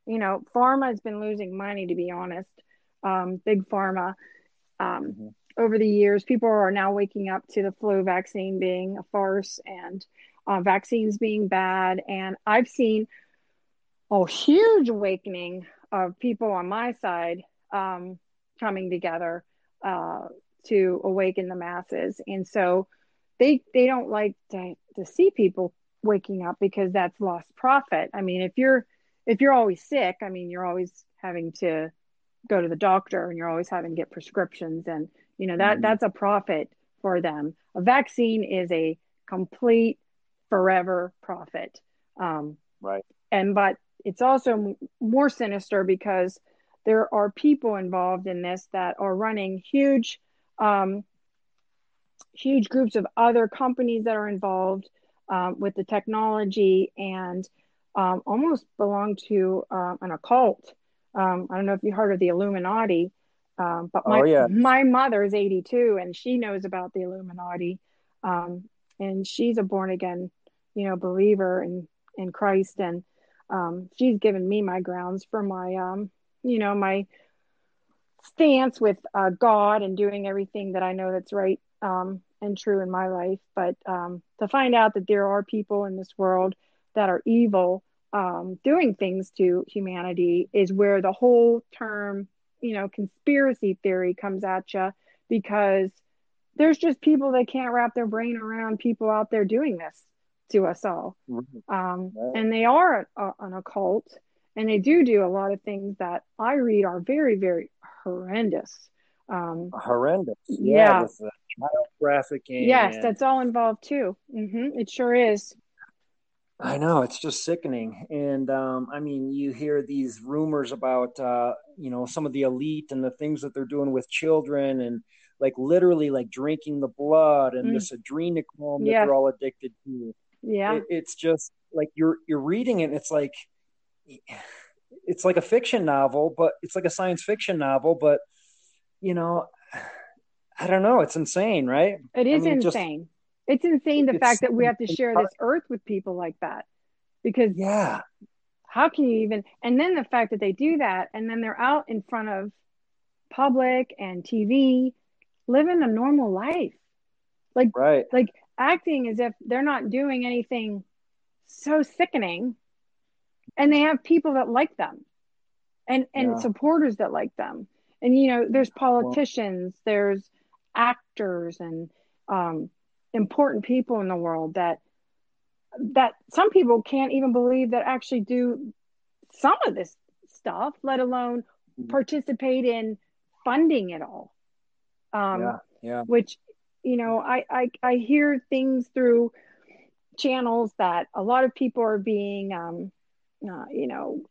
you know pharma has been losing money to be honest um, big pharma um, mm-hmm. over the years people are now waking up to the flu vaccine being a farce and uh, vaccines being bad and i've seen a huge awakening of people on my side um, coming together uh, to awaken the masses. And so they they don't like to, to see people waking up because that's lost profit. I mean if you're if you're always sick i mean you're always having to go to the doctor and you're always having to get prescriptions and you know that mm-hmm. that's a profit for them. A vaccine is a complete forever profit. Um, right. and but it's also more sinister because there are people involved in this that are running huge um, huge groups of other companies that are involved um, with the technology and um, almost belong to uh, an occult. Um, I don't know if you heard of the Illuminati, um, but my, oh, yeah. my mother is 82 and she knows about the Illuminati. Um, and she's a born again, you know, believer in, in Christ. And she's given me my grounds for my, you know, my stance with uh, God and doing everything that I know that's right um, and true in my life. But um, to find out that there are people in this world that are evil um, doing things to humanity is where the whole term, you know, conspiracy theory comes at you because there's just people that can't wrap their brain around people out there doing this to us all. Um, and they are a, a, an occult and they do do a lot of things that I read are very, very horrendous. Um, horrendous. Yeah. yeah. child trafficking. Yes, and... that's all involved too. Mm-hmm. It sure is. I know it's just sickening, and um, I mean, you hear these rumors about uh, you know some of the elite and the things that they're doing with children, and like literally like drinking the blood and mm. this adrenochrome that yeah. they're all addicted to. Yeah, it, it's just like you're you're reading it, and it's like it's like a fiction novel, but it's like a science fiction novel, but you know, I don't know. It's insane, right? It is I mean, insane. Just, it's insane the it's, fact that we have to share this earth with people like that. Because yeah, how can you even? And then the fact that they do that, and then they're out in front of public and TV, living a normal life, like right, like acting as if they're not doing anything so sickening and they have people that like them and and yeah. supporters that like them and you know there's politicians well, there's actors and um, important people in the world that that some people can't even believe that actually do some of this stuff let alone mm-hmm. participate in funding it all um, yeah, yeah. which you know I, I i hear things through channels that a lot of people are being um, uh, you know,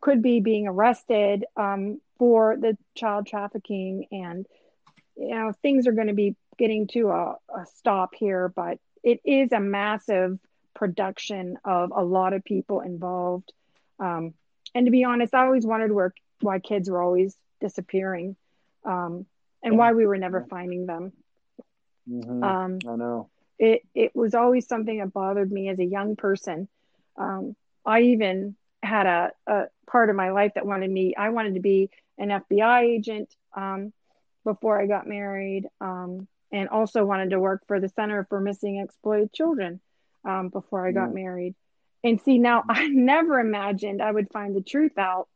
could be being arrested um, for the child trafficking, and you know, things are going to be getting to a, a stop here. But it is a massive production of a lot of people involved. Um, and to be honest, I always wondered where why kids were always disappearing, um, and why we were never finding them. Mm-hmm. Um, I know it. It was always something that bothered me as a young person. I even had a, a part of my life that wanted me. I wanted to be an FBI agent um, before I got married, um, and also wanted to work for the Center for Missing Exploited Children um, before I got Mm. married. And see, now I never imagined I would find the truth out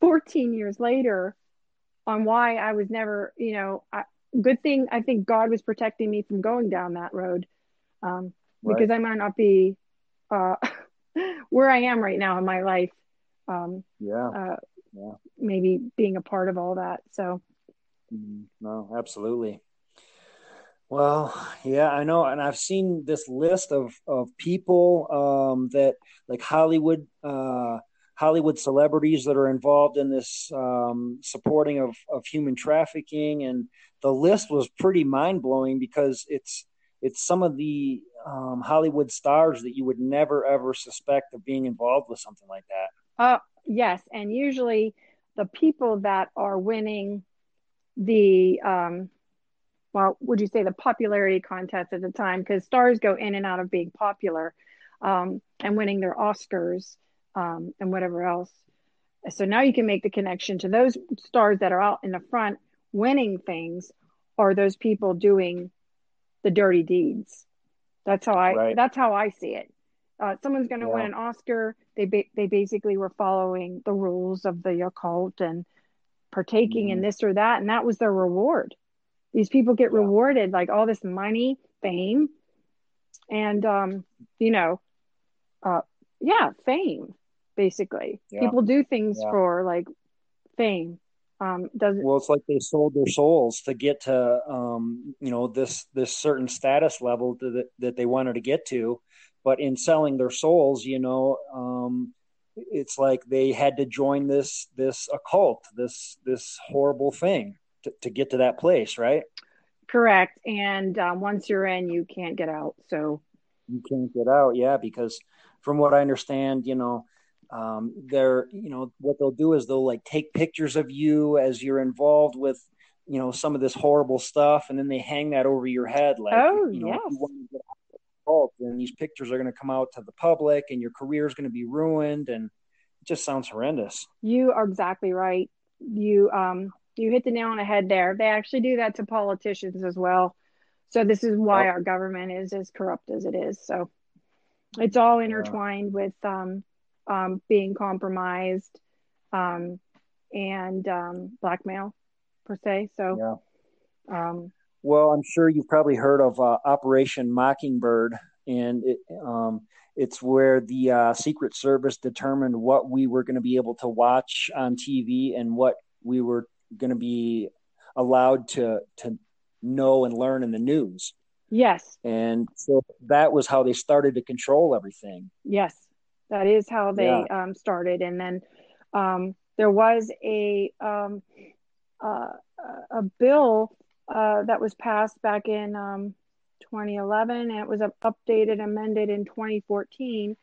14 years later on why I was never, you know, I, good thing I think God was protecting me from going down that road um, because Right. I might not be uh, where I am right now in my life. Um, Yeah. uh, Yeah. maybe being a part of all that. So, Mhm. No, absolutely. Well, yeah, I know, and I've seen this list of of people um, that like Hollywood uh, Hollywood celebrities that are involved in this um, supporting of of human trafficking, and the list was pretty mind blowing because it's it's some of the um, Hollywood stars that you would never ever suspect of being involved with something like that. uh, yes, and usually the people that are winning the um, well, would you say the popularity contest at the time? Because stars go in and out of being popular um, and winning their Oscars um, and whatever else. So now you can make the connection to those stars that are out in the front winning things, or those people doing the dirty deeds. That's how I. Right. That's how I see it. Uh, someone's going to Yeah. win an Oscar. They ba- they basically were following the rules of the occult and partaking in Mhm. this or that, and that was their reward. These people get Yeah. rewarded like all this money, fame, and um, you know, uh, yeah, fame. Basically, Yeah. people do things for like fame. Um, doesn't Well, it's like they sold their souls to get to, um, you know, this this certain status level that that they wanted to get to, but in selling their souls, you know, um, it's like they had to join this this occult, this this horrible thing to, to get to that place, right? correct. And um, once you're in, you can't get out. So You can't get out, yeah, because from what I understand, you know, um, they're, you know, what they'll do is they'll like take pictures of you as you're involved with, you know, some of this horrible stuff, and then they hang that over your head, like, Oh, you know, if you want to get out of the cult, then these pictures are going to come out to the public, and your career is going to be ruined, and it just sounds horrendous. You are exactly right. You um you hit the nail on the head there. They actually do that to politicians as well. So this is why Yep. our government is as corrupt as it is. So it's all intertwined with um um being compromised um and um blackmail per se. So Yeah. um Well, I'm sure you've probably heard of uh, Operation Mockingbird, and it, um, it's where the uh, Secret Service determined what we were going to be able to watch on TV and what we were going to be allowed to to know and learn in the news. yes, And so that was how they started to control everything. Yes, that is how they um, started, and then um, there was a um, uh, a bill uh, that was passed back in um, 2011, and it was updated, amended in 2014.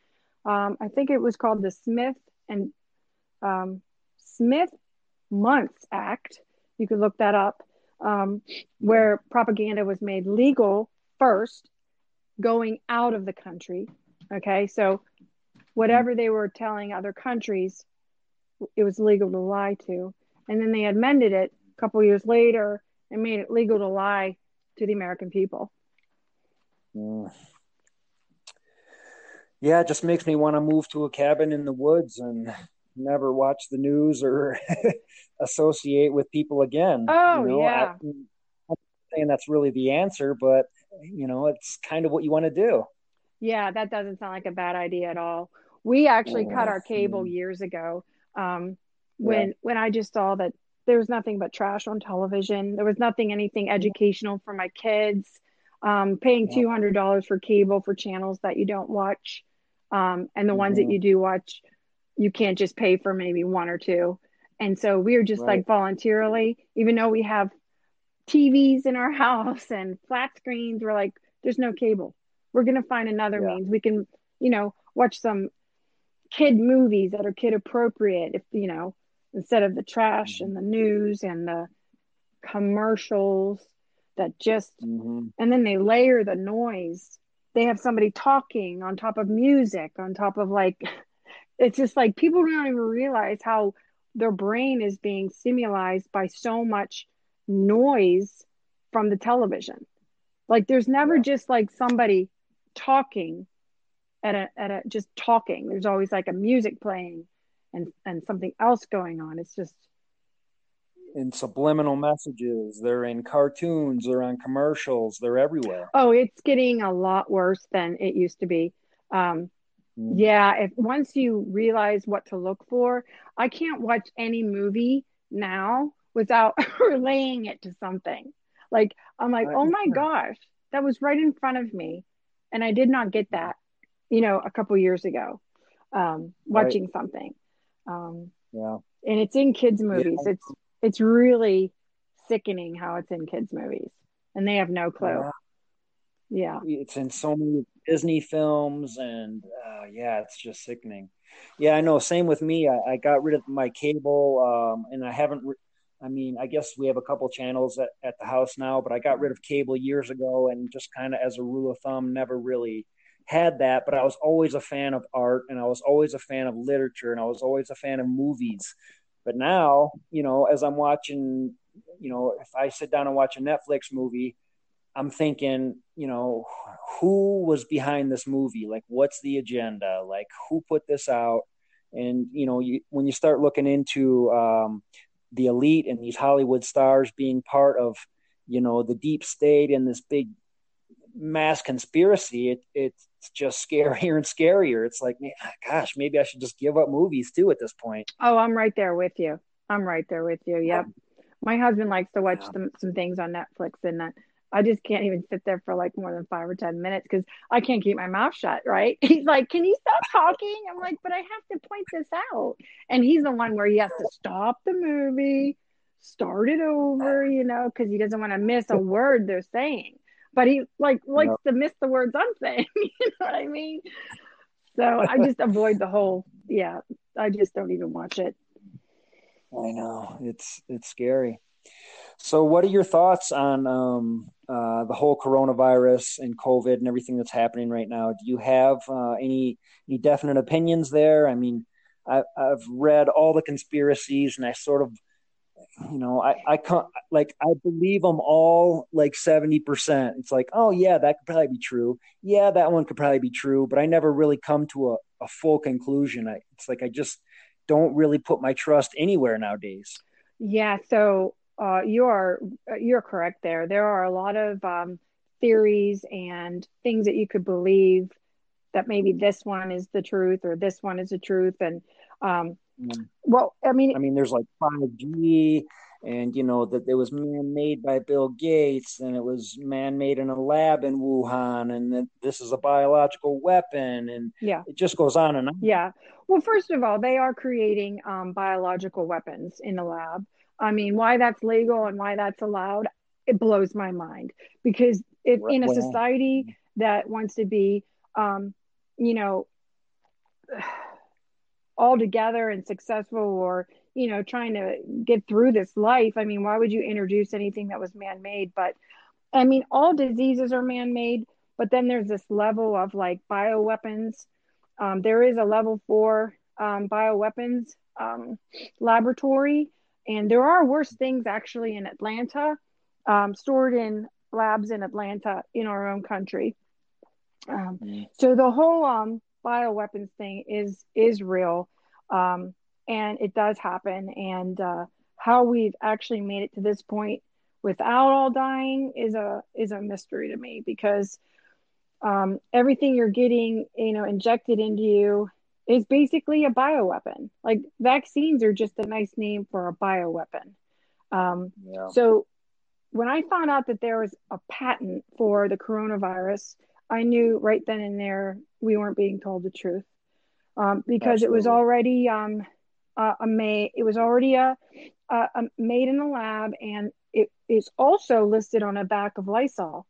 Um, I think it was called the Smith and um, Smith Months Act. You could look that up, um, where propaganda was made legal first, going out of the country. Okay, so whatever they were telling other countries, it was legal to lie to. And then they amended it a couple years later and made it legal to lie to the American people. Mm. Yeah, it just makes me want to move to a cabin in the woods and never watch the news or associate with people again. Oh, you know, yeah. I, I'm not saying that's really the answer, but you know, it's kind of what you want to do. Yeah, that doesn't sound like a bad idea at all. We actually cut our cable years ago um, when when I just saw that there was nothing but trash on television. There was nothing anything educational for my kids. Um, paying Yeah. two hundred dollars for cable for channels that you don't watch, um, and the ones that you do watch, you can't just pay for maybe one or two. And so we were just Right. like voluntarily, even though we have TVs in our house and flat screens, we're like, there's no cable. We're gonna find another Yeah. means. We can, you know, watch some kid movies that are kid appropriate if you know instead of the trash and the news and the commercials that just hmm and then they layer the noise they have somebody talking on top of music on top of like it's just like people don't even realize how their brain is being stimulated by so much noise from the television. Like there's never Yeah. just like somebody talking at a at a just talking. There's always like a music playing and and something else going on. It's just in subliminal messages. They're in cartoons. They're on commercials. They're everywhere. oh, it's getting a lot worse than it used to be. Um, Mm. yeah, if once you realize what to look for, I can't watch any movie now without relaying it to something. Like I'm like, oh my gosh, that was right in front of me, and I did not get that, you know, a couple years ago, um, Right. watching something, um, Yeah. and it's in kids movies. It's it's really sickening how it's in kids movies, and they have no clue. Yeah. Yeah. It's in so many Disney films, and uh, yeah, it's just sickening. Yeah, I know. Same with me. I, I got rid of my cable, um, and I haven't. Re- I mean, I guess we have a couple channels at, at the house now, but I got rid of cable years ago, and just kind of as a rule of thumb, never really had that. But I was always a fan of art, and I was always a fan of literature, and I was always a fan of movies. But now, you know, as I'm watching, you know, if I sit down and watch a Netflix movie, I'm thinking, you know, who was behind this movie? Like, what's the agenda? Like, who put this out? And you know, you, when you start looking into um, the elite and these Hollywood stars being part of, you know, the deep state and this big mass conspiracy, it, it's just scarier and scarier. It's like, man, gosh, maybe I should just give up movies too at this point. Oh, I'm right there with you. I'm right there with you. Yep. My husband likes to watch Yeah. some some things on Netflix, and uh, I just can't even sit there for like more than five or ten minutes because I can't keep my mouth shut. Right? He's like, "Can you stop talking?" I'm like, "But I have to point this out." And he's the one where he has to stop the movie, start it over, you know, because he doesn't want to miss a word they're saying. But he like likes to miss the words I'm saying. you know what I mean? So I just avoid the whole. Yeah, I just don't even watch it. I know it's it's scary. So, what are your thoughts on um, uh, the whole coronavirus and COVID and everything that's happening right now? Do you have uh, any any definite opinions there? I mean, I, I've read all the conspiracies, and I sort of, you know, I I can't like I believe them all like seventy percent. It's like, oh yeah, that could probably be true. Yeah, that one could probably be true, but I never really come to a, a full conclusion. I, it's like I just don't really put my trust anywhere nowadays. Yeah, so uh, you are you're correct there. There are a lot of um, theories and things that you could believe that maybe this one is the truth or this one is the truth. And um, Well, I mean, I mean, there's like 5G, and you know that it was man-made by Bill Gates, and it was man-made in a lab in Wuhan, and that this is a biological weapon, and yeah, it just goes on and on. yeah. Well, first of all, they are creating um, biological weapons in the lab. I mean, why that's legal and why that's allowed, it blows my mind. Because if in a society that wants to be, um, you know, all together and successful or you know trying to get through this life i mean why would you introduce anything that was man-made? But i mean all diseases are man-made but then there's this level of like bioweapons. Um, there is a level four um, bioweapons um, laboratory and there are worse things actually in atlanta um, stored in labs in atlanta in our own country. Um, Mm. so the whole um, bioweapons thing is is real, um, and it does happen. And uh, how we've actually made it to this point without all dying is a is a mystery to me because um, everything you're getting, you know, injected into you is basically a bioweapon. Like vaccines are just a nice name for a bioweapon. Um, Yeah. so when I found out that there was a patent for the coronavirus, I knew right then and there we weren't being told the truth um, because it was already um, uh, a made. It was already a, a, a made in the lab, and it is also listed on a back of Lysol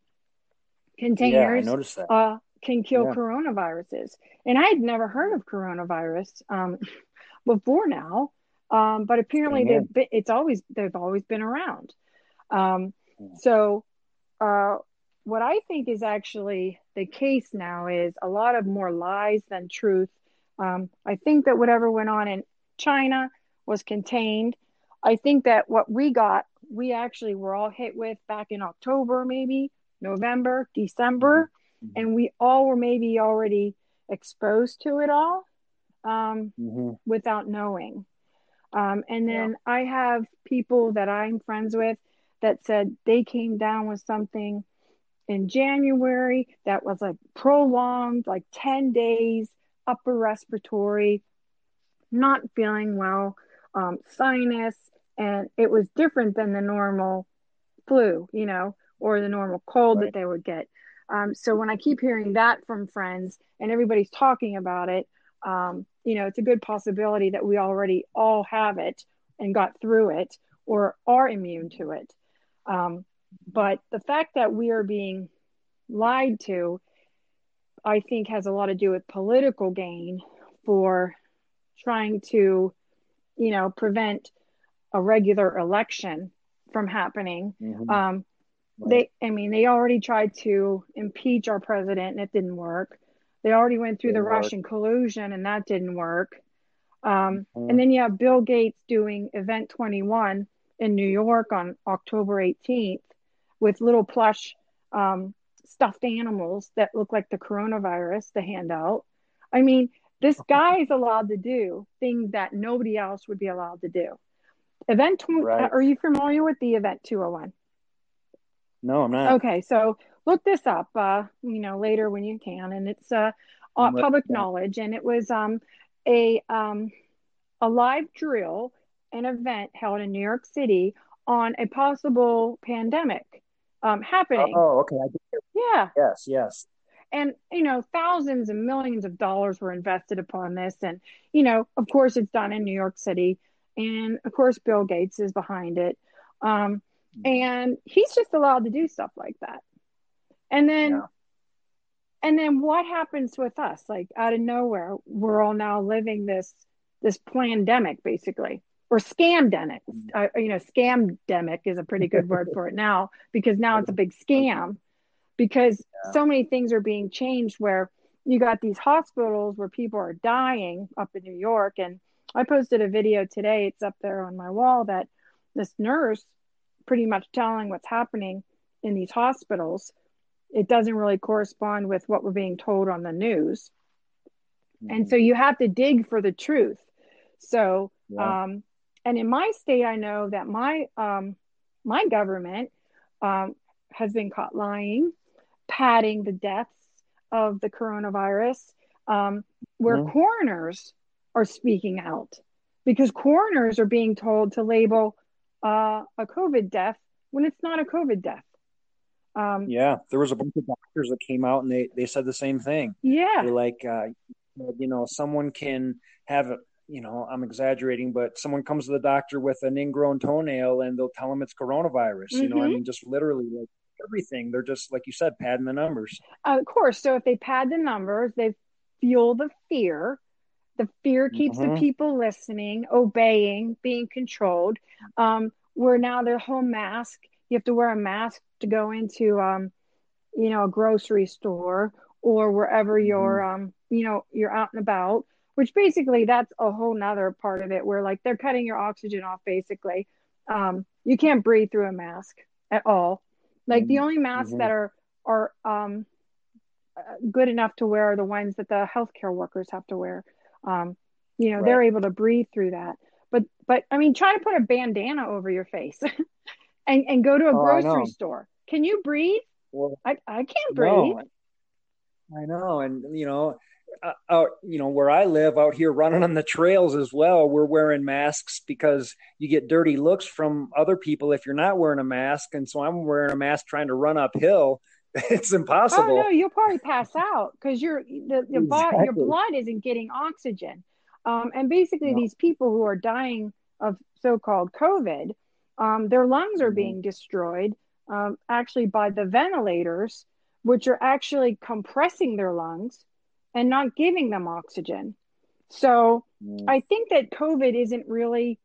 containers. Yeah, I noticed that. uh, can kill Yeah. coronaviruses, and I had never heard of coronavirus um, before now. Um, but apparently, they've been, it's always they've always been around. Um, so, uh, what I think is actually the case now is a lot of more lies than truth Um, I think that whatever went on in China was contained. I think that what we got, we actually were all hit with back in October, maybe November, December, mm-hmm. and we all were maybe already exposed to it all um, mm-hmm. without knowing. Um, and then yeah. I have people that I'm friends with that said they came down with something in January that was like prolonged, like 10 days, upper respiratory, not feeling well, um, sinus, and it was different than the normal flu, you know, or the normal cold right. that they would get. Um, so when I keep hearing that from friends and everybody's talking about it, um, you know, it's a good possibility that we already all have it and got through it or are immune to it. Um, but the fact that we are being lied to, I think, has a lot to do with political gain for trying to, you know, prevent a regular election from happening. Mm-hmm. Um, they, I mean, they already tried to impeach our president and it didn't work. They already went through the work. Russian collusion and that didn't work. Um, mm-hmm. And then you have Bill Gates doing Event 21 in New York on October 18th with little plush um, stuffed animals that look like the coronavirus to hand out. I mean, this guy is allowed to do things that nobody else would be allowed to do. Event 20, right. are you familiar with the Event 201? No, I'm not. Okay, so look this up, uh, you know, later when you can, and it's uh, public knowledge, and it was um, a um, a live drill, an event held in New York City on a possible pandemic um, happening. Oh, okay. Yeah. Yes, yes. And, you know, thousands and millions of dollars were invested upon this. And, you know, of course, it's done in New York City. And of course, Bill Gates is behind it. Um, and he's just allowed to do stuff like that. And then, yeah. and then what happens with us? Like out of nowhere, we're all now living this, this pandemic basically or scamdemic. Uh, you know, scamdemic is a pretty good word for it now because now it's a big scam because yeah. so many things are being changed where you got these hospitals where people are dying up in New York. And I posted a video today, it's up there on my wall, that this nurse pretty much telling what's happening in these hospitals. It doesn't really correspond with what we're being told on the news. Mm-hmm. And so you have to dig for the truth. So, yeah. um, and in my state, I know that my um, my government um, has been caught lying, padding the deaths of the coronavirus, um, where mm-hmm. coroners are speaking out because coroners are being told to label uh, a COVID death when it's not a COVID death. Um, yeah, there was a bunch of doctors that came out and they, they said the same thing. Yeah, They're like, uh, you know, someone can have you know, I'm exaggerating, but someone comes to the doctor with an ingrown toenail and they'll tell them it's coronavirus. Mm-hmm. You know, I mm-hmm. mean, just literally like everything. They're just, like you said, padding the numbers. Uh, of course. So if they pad the numbers, they fuel the fear. The fear keeps mm-hmm. the people listening, obeying, being controlled. Um, where now they're home mask. You have to wear a mask to go into, um, you know, a grocery store or wherever mm-hmm. you're, um, you know, you're out and about which basically that's a whole nother part of it where like they're cutting your oxygen off basically. Um, you can't breathe through a mask at all. Like mm-hmm. the only masks mm-hmm. that are are um, uh, good enough to wear are the ones that the healthcare workers have to wear. Um, you know right. they're able to breathe through that. But but i mean try to put a bandana over your face and and go to a oh, grocery store. Can you breathe? Well, I, I can't breathe. No. I know, and you know, out you know where I live out here running on the trails as well we're wearing masks because you get dirty looks from other people if you're not wearing a mask and so I'm wearing a mask trying to run uphill it's impossible oh no you'll probably pass out because your the, the exactly. your blood isn't getting oxygen um, and basically no. these people who are dying of so-called covid um, their lungs are mm-hmm. being destroyed um, actually by the ventilators which are actually compressing their lungs and not giving them oxygen. So mm. I think that COVID isn't really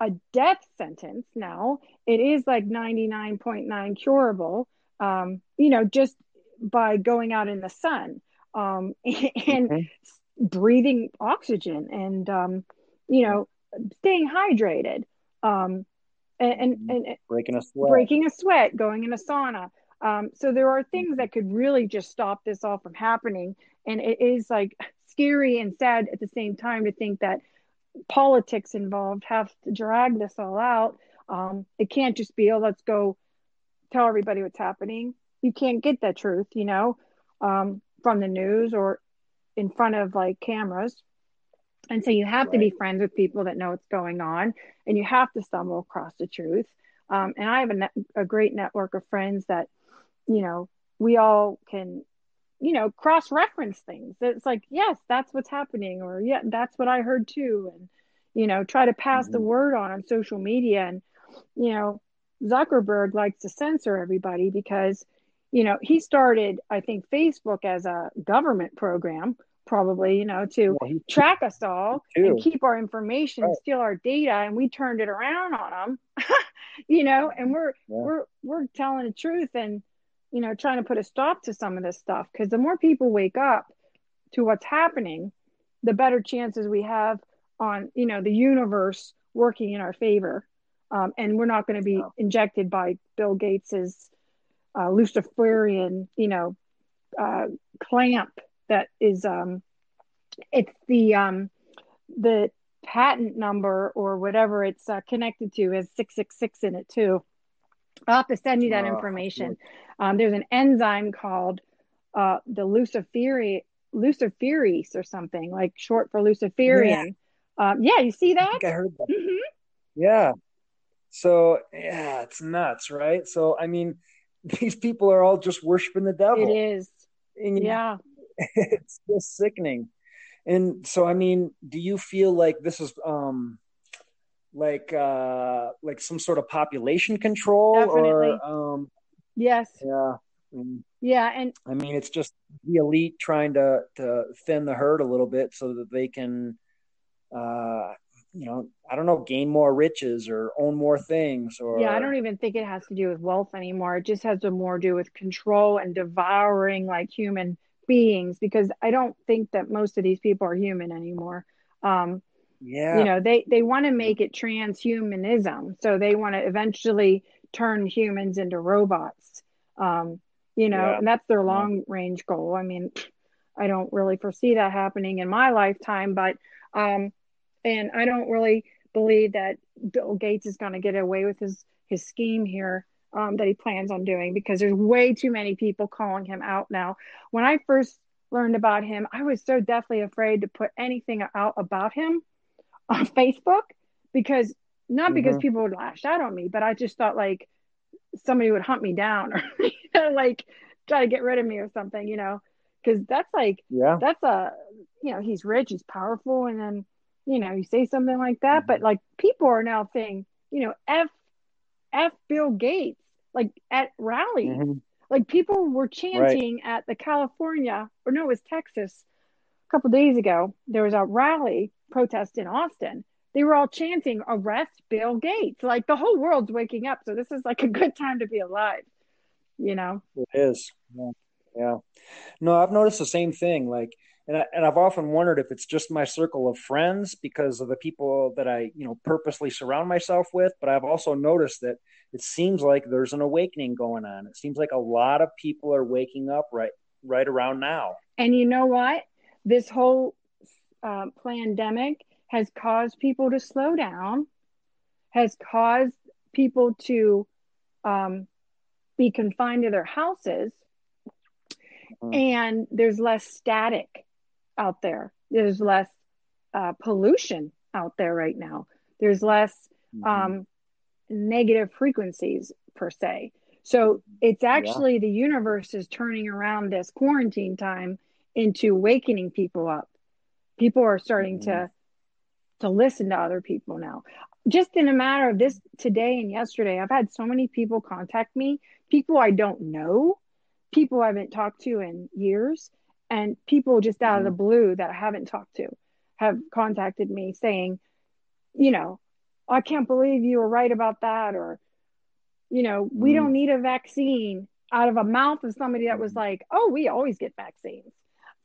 a death sentence now. It is like 99.9 curable, um, you know, just by going out in the sun. Um, and, breathing oxygen and um, you know staying hydrated um, and, and, Mm-hmm. and breaking a sweat. breaking a sweat, going in a sauna. Um, so there are things that could really just stop this all from happening. And it is like scary and sad at the same time to think that politics involved have to drag this all out. Um, it can't just be, oh, let's go tell everybody what's happening. You can't get that truth, you know, um, from the news or in front of like cameras. And so you have to be friends with people that know what's going on and you have to stumble across the truth. Um, and I have a, net, a great network of friends that, you know, we all can, you know, cross reference things. It's like, yes, that's what's happening, or yeah, that's what I heard too. And, you know, try to pass the word on on social media. And, you know, Zuckerberg likes to censor everybody because, you know, he started, I think, Facebook as a government program, probably, you know, to Well, track us all and keep our information, Right. steal our data, and we turned it around on them, you know, and we're Yeah. we're we're telling the truth and you know trying to put a stop to some of this stuff because the more people wake up to what's happening, the better chances we have on you know the universe working in our favor, um, and we're not going to be injected by Bill Gates's uh, Luciferian, you know, uh, clamp that is um, it's the um, the patent number or whatever it's uh, connected to has 666 in it too. I'll have to send you that Oh, information. Um, there's an enzyme called uh, the Luciferi, Luciferase or something, like short for Luciferian. Yeah, um, yeah you see I that? think I heard that. Mhm. Yeah. So yeah, it's nuts, right? So I mean, these people are all just worshiping the devil. It is. And Yeah. it's just sickening. And so I mean, do you feel like this is um like uh like some sort of population control Definitely. or um Yes. yeah. Mm, Yeah. And I mean, it's just the elite trying to to thin the herd a little bit so that they can uh you know, I don't know, gain more riches or own more things or yeah, I don't even think it has to do with wealth anymore. It just has to more do with control and devouring like human beings because I don't think that most of these people are human anymore. Um, yeah. you know they they want to make it transhumanism so they want to eventually turn humans into robots. Um you know Yeah. and that's their long range goal. I mean i don't really foresee that happening in my lifetime but um and i don't really believe that bill gates is going to get away with his his scheme here um, that he plans on doing because there's way too many people calling him out now. When i first learned about him i was so deathly afraid to put anything out about him on Facebook because not because Mhm. people would lash out on me, but I just thought like somebody would hunt me down or you know, like try to get rid of me or something, you know, because that's like Yeah. that's a you know he's rich, he's powerful, and then you know you say something like that, but like people are now saying you know f f Bill Gates like at rallies, Mhm. like people were chanting at the California or no, it was Texas a couple days ago. There was a rally protest in Austin. They were all chanting "Arrest Bill Gates!" Like the whole world's waking up. So this is like a good time to be alive. You know? It is. Yeah. yeah. No, I've noticed the same thing. Like, and I, and I've often wondered if it's just my circle of friends because of the people that I, you know, purposely surround myself with. But I've also noticed that it seems like there's an awakening going on. It seems like a lot of people are waking up right, right around now. And you know what? This whole uh, pandemic has caused people to slow down, has caused people to um, be confined to their houses, Mhm. and there's less static out there. There's less uh, pollution out there right now. There's less um, negative frequencies per se. So it's actually the universe is turning around this quarantine time into wakening people up. People are starting to to listen to other people now. Just in a matter of this today and yesterday, I've had so many people contact me, people I don't know, people I haven't talked to in years, and people just out of the blue that I haven't talked to have contacted me saying, you know, I can't believe you were right about that, or, you know, we Mm. don't need a vaccine out of a mouth of somebody that was like, oh, we always get vaccines.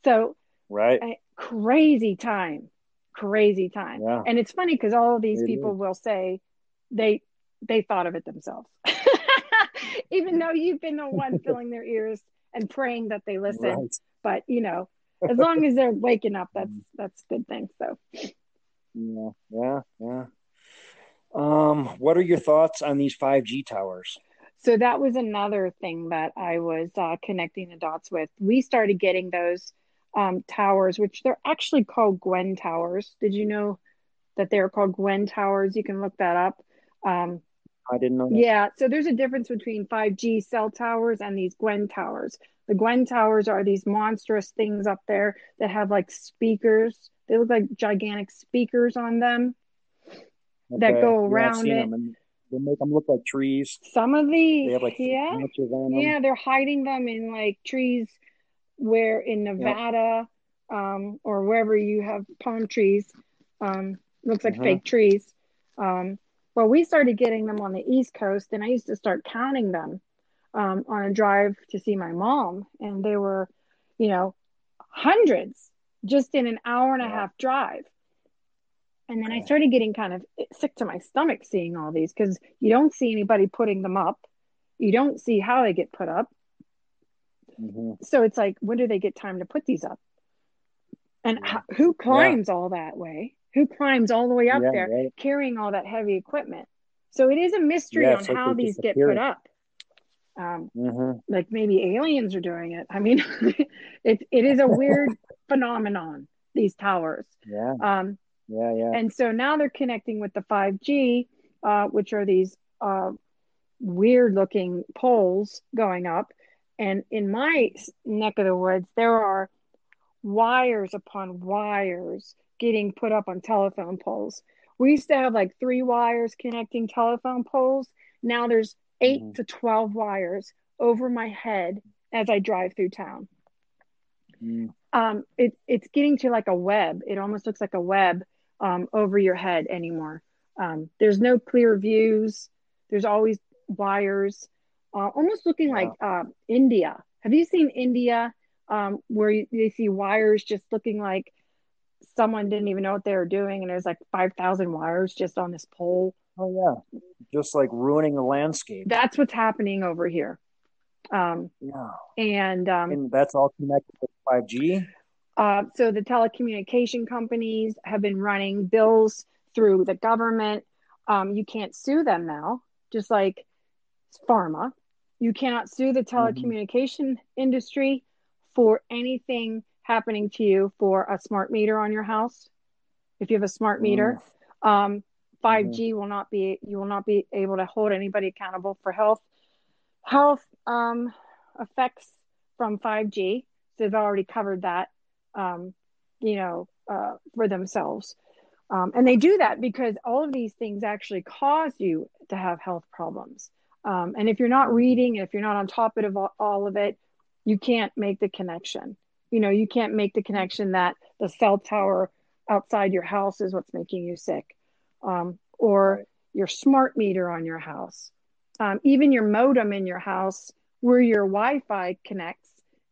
So Right. Crazy time, crazy time. Yeah. And it's funny because all of these It people is. will say they they thought of it themselves, even though you've been the one filling their ears and praying that they listen. Right. But you know, as long as they're waking up, that's that's a good thing. So Yeah, yeah, yeah. Um, what are your thoughts on these 5G towers? so that was another thing that I was uh, connecting the dots with. We started getting those um, towers, which they're actually called Gwen towers. Did you know that they're called Gwen towers? You can look that up. Um, I didn't know. That. Yeah, so there's a difference between 5G cell towers and these Gwen towers. The Gwen towers are these monstrous things up there that have like speakers. They look like gigantic speakers on them. that go around seen it. them, and they make them look like trees. Some of the They have like yeah, yeah, they're hiding them in like trees where in Nevada um, or wherever you have palm trees. Um, looks like Mhm. fake trees. Um, well, we started getting them on the East Coast, and I used to start counting them um, on a drive to see my mom, and they were, you know, hundreds just in an hour and a Yeah. half drive. And then I started getting kind of sick to my stomach seeing all these because you don't see anybody putting them up. You don't see how they get put up. Mhm. So it's like, when do they get time to put these up? And Yeah. ho- who climbs all that way? Who climbs all the way up Yeah, there right. carrying all that heavy equipment? So it is a mystery Yeah, on how these get put up. Um, Mhm. like maybe aliens are doing it. I mean, it it is a weird phenomenon. These towers. Yeah, Um, yeah, yeah. and so now they're connecting with the 5G, uh, which are these uh, weird looking poles going up. And in my neck of the woods, there are wires upon wires getting put up on telephone poles. We used to have like three wires connecting telephone poles. Now there's 8 Mhm. to 12 wires over my head as I drive through town Mm. um, it, it's getting to like a web. It almost looks like a web um, over your head anymore. Um, there's no clear views. There's always wires, uh, almost looking Yeah. like uh, India. Have you seen India um, where you, you see wires just looking like someone didn't even know what they were doing, and there's like five thousand wires just on this pole? Oh yeah, just like ruining the landscape. That's what's happening over here. Um, yeah, and um, and that's all connected with 5G. Uh, so the telecommunication companies have been running bills through the government. Um, you can't sue them now, just like pharma. You cannot sue the telecommunication industry for anything happening to you for a smart meter on your house. If you have a smart meter, um, 5G will not be you will not be able to hold anybody accountable for health health um, effects from 5G. So they've already covered that, um, you know, uh, for themselves. Um, and they do that because all of these things actually cause you to have health problems. Um, and if you're not reading, if you're not on top of all, all of it, you can't make the connection. You know, you can't make the connection that the cell tower outside your house is what's making you sick, um, or your smart meter on your house, um, even your modem in your house where your Wi-Fi connects.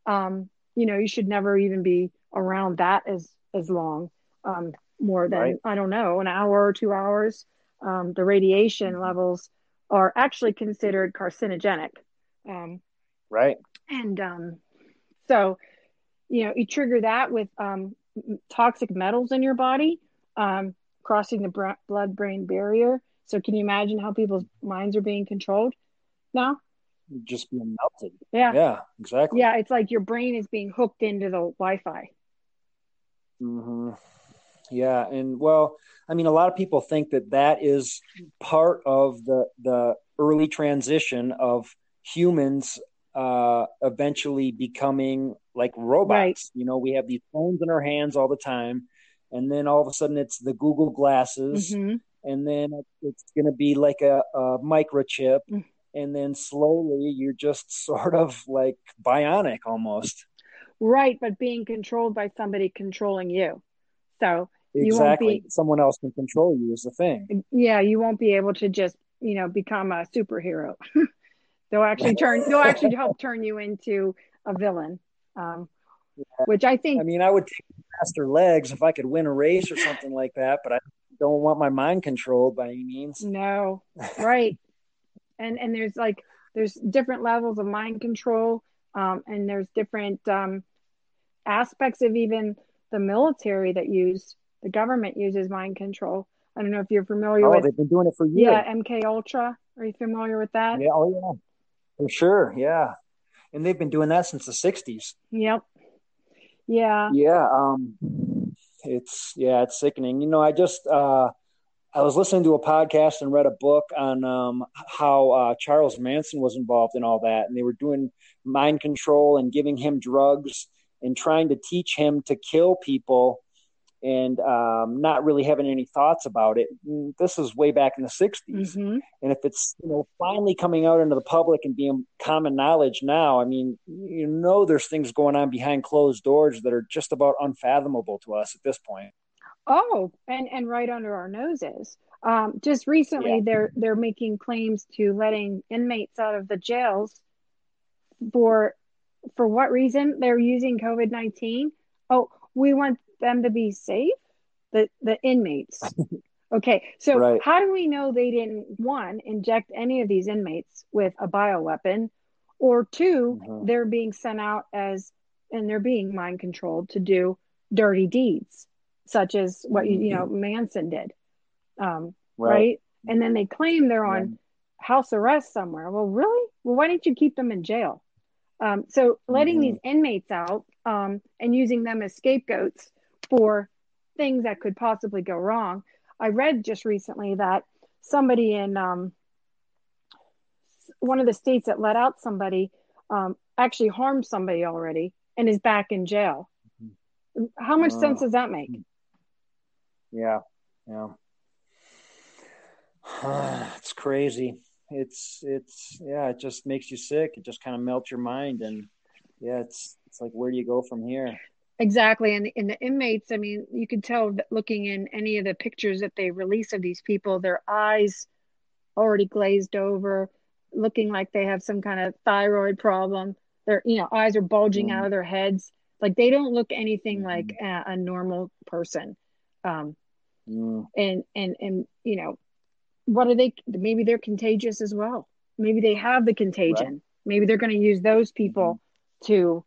Um, you know, you should never even be around that as as long, um, more than Right. I don't know, an hour or two hours. Um, the radiation levels are actually considered carcinogenic. Um, Right. and um, so, you know, you trigger that with um, toxic metals in your body um, crossing the br- blood brain barrier. So, can you imagine how people's minds are being controlled now? Just being melted. Yeah. Yeah, exactly. Yeah. It's like your brain is being hooked into the Wi Fi. hmm Yeah, and well, I mean, a lot of people think that that is part of the the early transition of humans uh, eventually becoming like robots. Right. You know, we have these phones in our hands all the time, and then all of a sudden it's the Google glasses, hmm and then it's going to be like a, a microchip, Mm. and then slowly you're just sort of like bionic almost. Right. But being controlled by somebody controlling you. So, Exactly. be- Someone else can control you is the thing. yeah, you won't be able to just, you know, become a superhero. they'll actually turn, they'll actually help turn you into a villain. Um, which I think I mean, I would take faster legs if I could win a race or something like that, but I don't want my mind controlled by any means. No, right. and and there's like there's different levels of mind control, um, and there's different um, aspects of even the military that use the government uses mind control. I don't know if you're familiar with. oh, with. they've been doing it for years. Yeah, MK Ultra. Are you familiar with that? Yeah. Oh, yeah. For sure. Yeah. And they've been doing that since the '60s. Yep. Yeah. Yeah. Um, it's yeah, it's sickening. You know, I just uh, I was listening to a podcast and read a book on um, how uh, Charles Manson was involved in all that, and they were doing mind control and giving him drugs and trying to teach him to kill people and um, not really having any thoughts about it. This is way back in the 60s. Mm-hmm. And if it's, you know, finally coming out into the public and being common knowledge now, I mean, you know, there's things going on behind closed doors that are just about unfathomable to us at this point. Oh, and, and right under our noses. Um, just recently, Yeah. they're they're making claims to letting inmates out of the jails for for what reason they're using COVID nineteen. Oh, we want them to be safe. The the inmates. Okay, so Right. how do we know they didn't one inject any of these inmates with a bioweapon, or 2 Mhm. they're being sent out as and they're being mind controlled to do dirty deeds, such as what you you know Manson did, um, right. And then they claim they're on house arrest somewhere. Well, really? Well, why didn't you keep them in jail? Um, so letting Mhm. these inmates out um, and using them as scapegoats for things that could possibly go wrong. I read just recently that somebody in um, one of the states that let out somebody um, actually harmed somebody already and is back in jail. How much Oh. sense does that make? Yeah. Yeah. it's crazy. It's it's yeah, it just makes you sick. It just kind of melts your mind and yeah, it's it's like where do you go from here? Exactly. And, and the inmates, I mean, you could tell that looking in any of the pictures that they release of these people, their eyes already glazed over, looking like they have some kind of thyroid problem. Their, you know, eyes are bulging Mm. out of their heads. Like they don't look anything Mhm. like a, a normal person. Um, Mm, and, and, and, you know, what are they? Maybe they're contagious as well. Maybe they have the contagion. Maybe they're going to use those people Mm-hmm. to,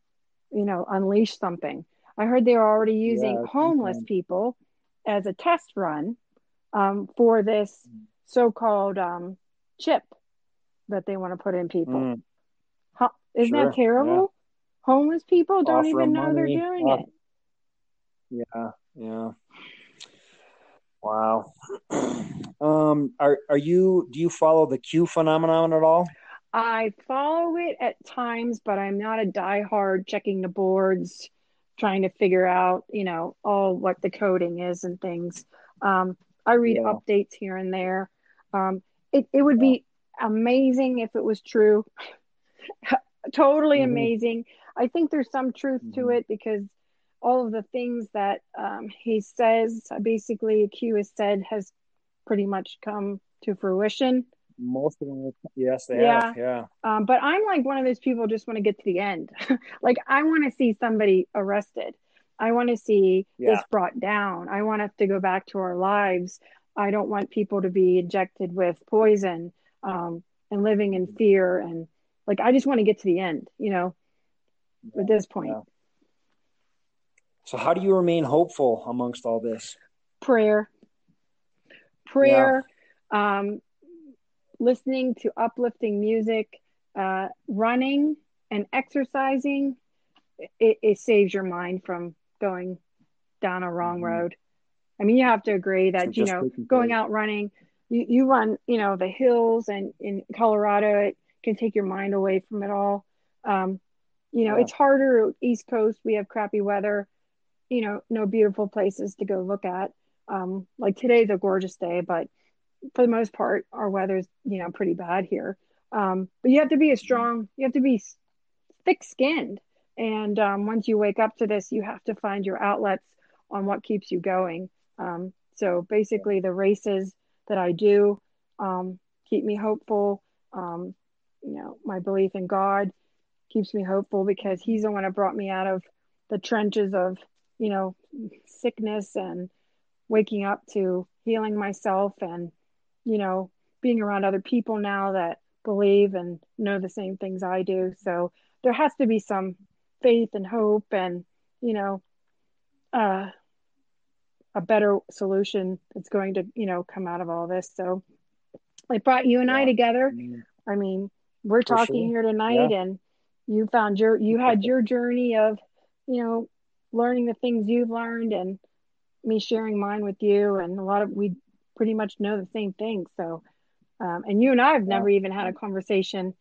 you know, unleash something. I heard they are already using Yeah, homeless sometimes. people as a test run um, for this so-called um, chip that they want to put in people. mm. Huh, isn't Sure, that terrible? Homeless people don't Offer even know they're doing it. Yeah, yeah. Wow. um, are are you? Do you follow the Q phenomenon at all? I follow it at times, but I'm not a diehard checking the boards, trying to figure out, you know, all what the coding is and things. Um, I read Yeah. updates here and there. Um, it, it would be amazing if it was true. totally Mhm. amazing. I think there's some truth to Mhm. it because all of the things that um, he says, basically, Q has said, has pretty much come to fruition. Most of them, yes, they Yeah. have. Yeah. Um, but I'm like one of those people just want to get to the end. like I want to see somebody arrested. I want to see Yeah. this brought down. I want us to go back to our lives. I don't want people to be injected with poison um, and living in fear. And like, I just want to get to the end, you know, at this point. Yeah. So, how do you remain hopeful amongst all this? prayer prayer um listening to uplifting music uh running and exercising it, it saves your mind from going down a wrong Mhm. road. I mean you have to agree that So you know going out running you, you run you know the hills and in colorado it can take your mind away from it all. Um you know Yeah. it's harder east coast. We have crappy weather you know no beautiful places to go look at. Um like today's a gorgeous day but for the most part our weather's you know pretty bad here. Um but you have to be a strong you have to be thick skinned and um, once you wake up to this you have to find your outlets on what keeps you going. Um so basically the races that i do um keep me hopeful. Um you know my belief in god keeps me hopeful because he's the one that brought me out of the trenches of you know, sickness and waking up to healing myself and, you know, being around other people now that believe and know the same things I do. So there has to be some faith and hope and, you know, uh, a better solution that's going to, you know, come out of all this. So it brought you and yeah. I together. I mean, we're For talking sure. here tonight yeah. and you found your, you had your journey of, you know, learning the things you've learned and me sharing mine with you. And a lot of, we pretty much know the same thing. So, um, and you and I have never yeah. even had a conversation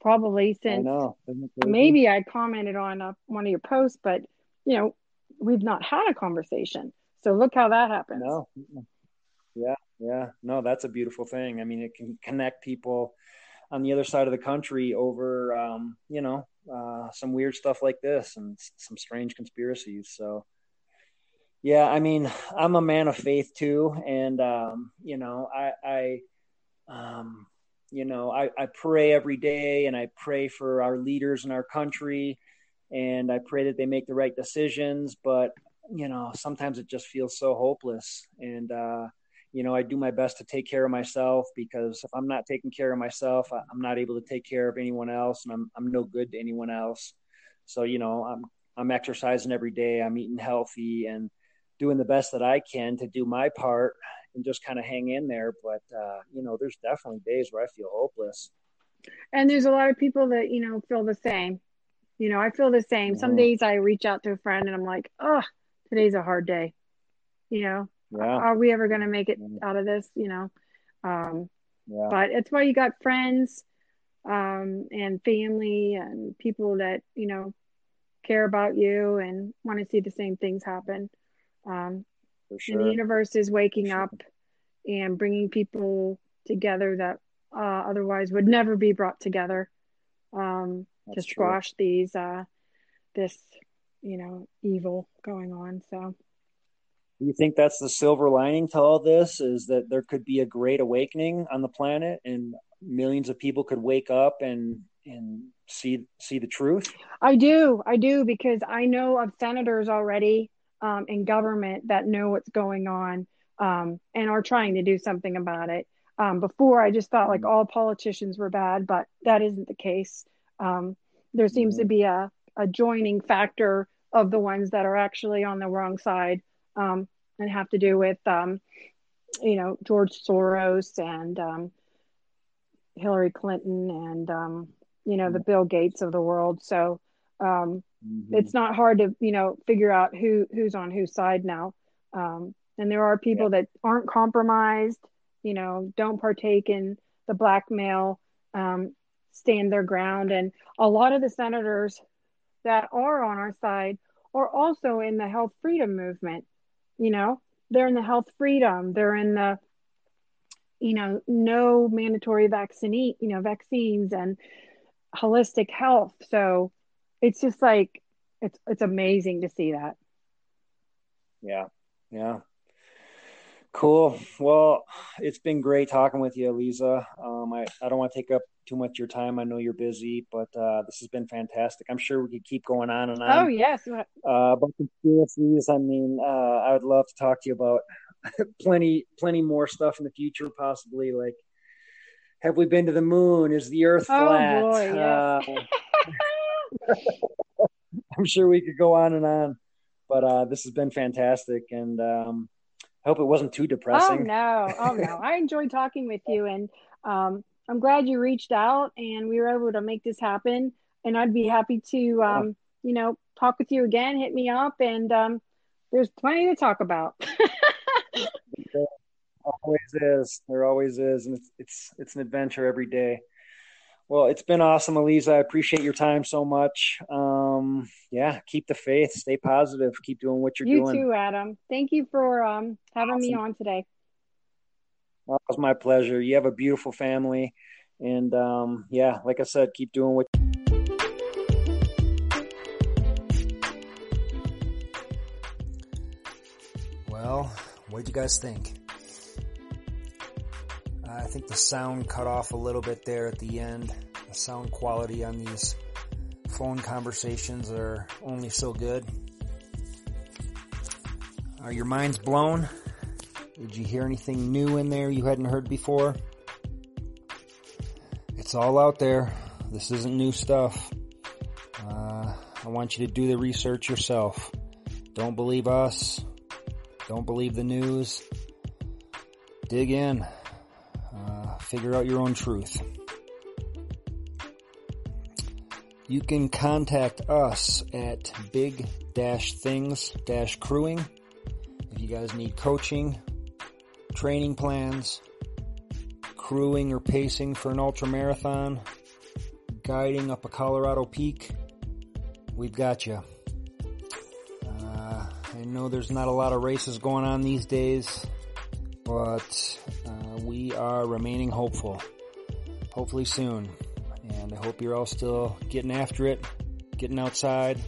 probably since I maybe I commented on a, one of your posts, but you know, we've not had a conversation. So look how that happens. No. Yeah. Yeah. No, that's a beautiful thing. I mean, it can connect people on the other side of the country over, um, you know, uh, some weird stuff like this and some strange conspiracies. So, yeah, I mean, I'm a man of faith too. And, um, you know, I, I, um, you know, I, I pray every day and I pray for our leaders in our country and I pray that they make the right decisions. But, you know, sometimes it just feels so hopeless. And, uh, you know, I do my best to take care of myself because if I'm not taking care of myself, I'm not able to take care of anyone else and I'm, I'm no good to anyone else. So, you know, I'm, I'm exercising every day. I'm eating healthy and doing the best that I can to do my part and just kind of hang in there. But uh, you know, there's definitely days where I feel hopeless. And there's a lot of people that you know feel the same. You know, I feel the same. Mm-hmm. Some days I reach out to a friend and I'm like, "Oh, today's a hard day." You know, yeah. are we ever going to make it out of this? You know, um, yeah. but it's why you got friends um, and family and people that you know care about you and want to see the same things happen. Um, sure. And the universe is waking sure. up and bringing people together that uh, otherwise would never be brought together um, to squash true. these uh, this you know evil going on. So. You think that's the silver lining to all this? Is that there could be a great awakening on the planet, and millions of people could wake up and and see see the truth? I do, I do, because I know of senators already um, in government that know what's going on um, and are trying to do something about it. Um, before, I just thought like mm-hmm. all politicians were bad, but that isn't the case. Um, there seems mm-hmm. to be a, a joining factor of the ones that are actually on the wrong side um, and have to do with, um, you know, George Soros and Hillary Clinton and, you know, the mm-hmm. Bill Gates of the world. So, um, mm-hmm. it's not hard to you know figure out who who's on whose side now. Um, and there are people yeah. that aren't compromised you know don't partake in the blackmail um, stand their ground. And a lot of the senators that are on our side are also in the health freedom movement you know? They're in the health freedom. They're in the you know no mandatory vaccine you know vaccines and holistic health. So it's just like it's it's amazing to see that. Yeah. Yeah. Cool. Well, it's been great talking with you, Lisa. Um, I, I don't want to take up too much of your time. I know you're busy, but uh, this has been fantastic. I'm sure we could keep going on and on. Oh, yes. Uh, about conspiracies, I mean, uh, I would love to talk to you about plenty, plenty more stuff in the future, possibly. Like, have we been to the moon? Is the Earth oh, flat? Boy, yes. Uh, I'm sure we could go on and on, but uh, this has been fantastic, and um, I hope it wasn't too depressing. Oh no, oh no, I enjoyed talking with you, and um, I'm glad you reached out, and we were able to make this happen. And I'd be happy to, um, you know, talk with you again. Hit me up, and um, there's plenty to talk about. there always is. There always is, and it's it's it's an adventure every day. Well, it's been awesome, Eliza. I appreciate your time so much. Um, yeah, keep the faith, stay positive, keep doing what you're you doing. You too, Adam. Thank you for um, having awesome. me on today. Well, it was my pleasure. You have a beautiful family, and um, yeah, like I said, keep doing what. Well, what do you guys think? I think the sound cut off a little bit there at the end. The sound quality on these phone conversations are only so good. Are your minds blown? Did you hear anything new in there you hadn't heard before? It's all out there. This isn't new stuff. Uh, I want you to do the research yourself. Don't believe us. Don't believe the news. Dig in. Figure out your own truth. You can contact us at big things crewing if you guys need coaching, training plans, crewing or pacing for an ultra marathon, guiding up a Colorado peak. We've got you. Uh, I know there's not a lot of races going on these days, but uh, we are remaining hopeful. Hopefully soon. And I hope you're all still getting after it, getting outside,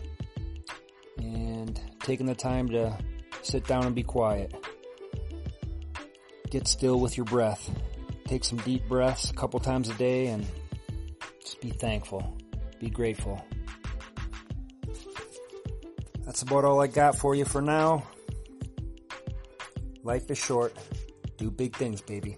and taking the time to sit down and be quiet. Get still with your breath. Take some deep breaths a couple times a day and just be thankful. Be grateful. That's about all I got for you for now. Life is short. Do big things, baby.